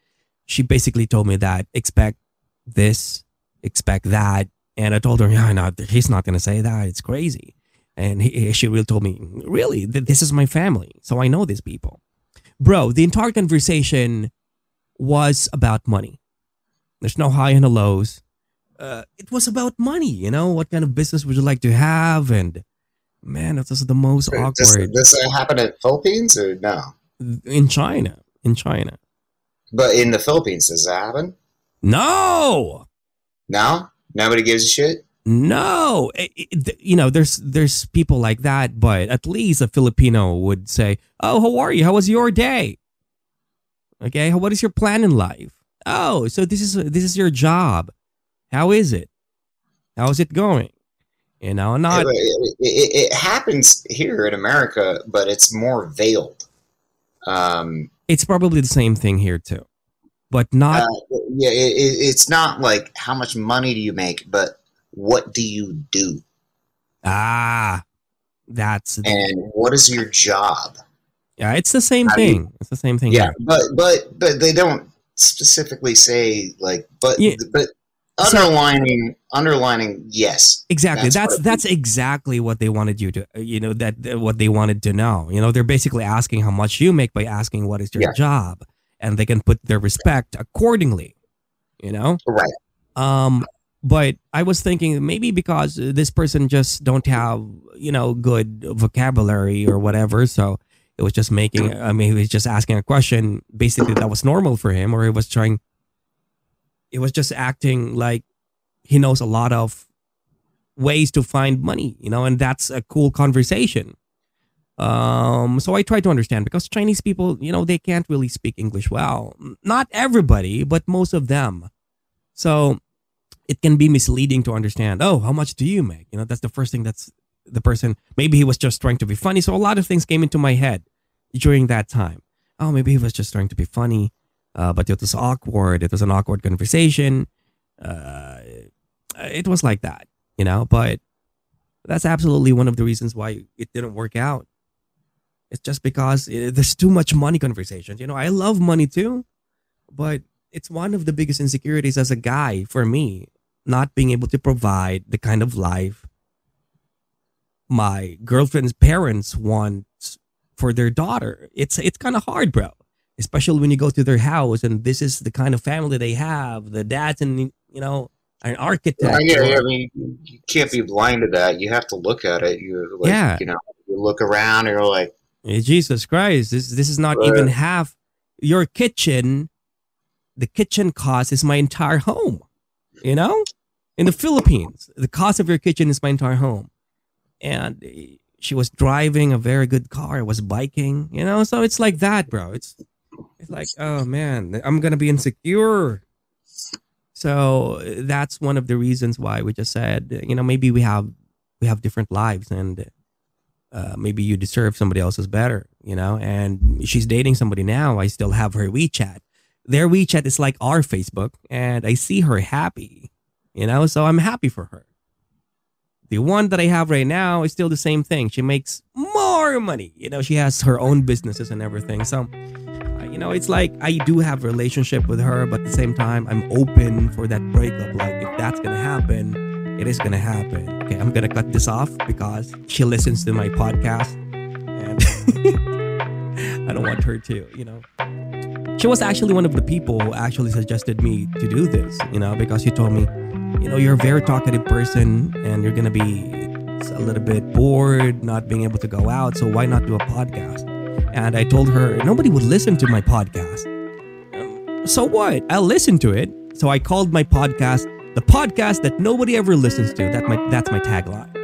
she basically told me that expect this, expect that, and I told her, yeah, no, he's not gonna say that. It's crazy, and he, she really told me, really, this is my family, so I know these people, bro. The entire conversation was about money. There's no high and lows. Uh, it was about money. You know, what kind of business would you like to have? And man, that was the most Does, awkward does that happen Philippines or no? in China. In China, But in the Philippines, does that happen? no. No? Nobody gives a shit? No, It- it- you know, there's there's people like that, but at least a Filipino would say, "Oh, how are you? How was your day? Okay, what is your plan in life? Oh, so this is this is your job. How is it? How's it going? You know, not it, it- it- happens here in America, but it's more veiled. Um, it's probably the same thing here too, but not uh, yeah, it, it's not like how much money do you make, but what do you do ah. That's and what is your job? Yeah, it's the same you- thing. It's the same thing. Yeah, here. but but but they don't specifically say like, but Yeah. but So- underlining underlining yes. Exactly. That's That's that's, exactly what they wanted you to, you know, that what they wanted to know. You know, they're basically asking how much you make by asking what is your Yeah. job, and they can put their respect accordingly. You know. Right. Um, but I was thinking maybe because this person just don't have you know good vocabulary or whatever, so it was just making. I mean, he was just asking a question. Basically, that was normal for him, or he was trying. It was just acting like he knows a lot of ways to find money, you know, and that's a cool conversation. Um, so I try to understand because Chinese people, you know, they can't really speak English well. Not everybody, but most of them. So it can be misleading to understand, oh, how much do you make? You know, that's the first thing that's the person, maybe he was just trying to be funny. So a lot of things came into my head during that time. Oh, maybe he was just trying to be funny, uh, but it was awkward. It was an awkward conversation. Uh, it was like that, you know, but that's absolutely one of the reasons why it didn't work out. It's just because uh, there's too much money conversations. You know, I love money too, but it's one of the biggest insecurities as a guy for me, not being able to provide the kind of life my girlfriend's parents want for their daughter. It's it's kind of hard, bro. Especially when you go to their house and this is the kind of family they have. The dad's and you know an architect. Yeah, yeah, yeah, I mean, you can't be blind to that. You have to look at it. You like, Yeah. you know, you look around and you're like, Eh, Jesus Christ, this this is not even half your kitchen. The kitchen cost is my entire home. You know, in the Philippines, the cost of your kitchen is my entire home. And she was driving a very good car. Was biking. You know, so it's like that, bro. It's it's like, oh man, I'm gonna be insecure. So that's one of the reasons why we just said, you know, maybe we have we have different lives and uh, maybe you deserve somebody else's better, you know? And she's dating somebody now. I still have her WeChat. Their WeChat is like our Facebook, and I see her happy, you know? So I'm happy for her. The one that I have right now is still the same thing. She makes more money. You know, she has her own businesses and everything. So, uh, you know, it's like I do have a relationship with her, but at the same time, I'm open for that breakup. Like, if that's going to happen, it is gonna happen. Okay, I'm gonna cut this off because she listens to my podcast, and I don't want her to, you know. She was actually one of the people who actually suggested me to do this, you know, because she told me, you know, you're a very talkative person and you're gonna be a little bit bored, not being able to go out, so why not do a podcast? And I told her nobody would listen to my podcast. Um, so what? I'll listen to it. So I called my podcast the podcast that nobody ever listens to. That my that's my tagline.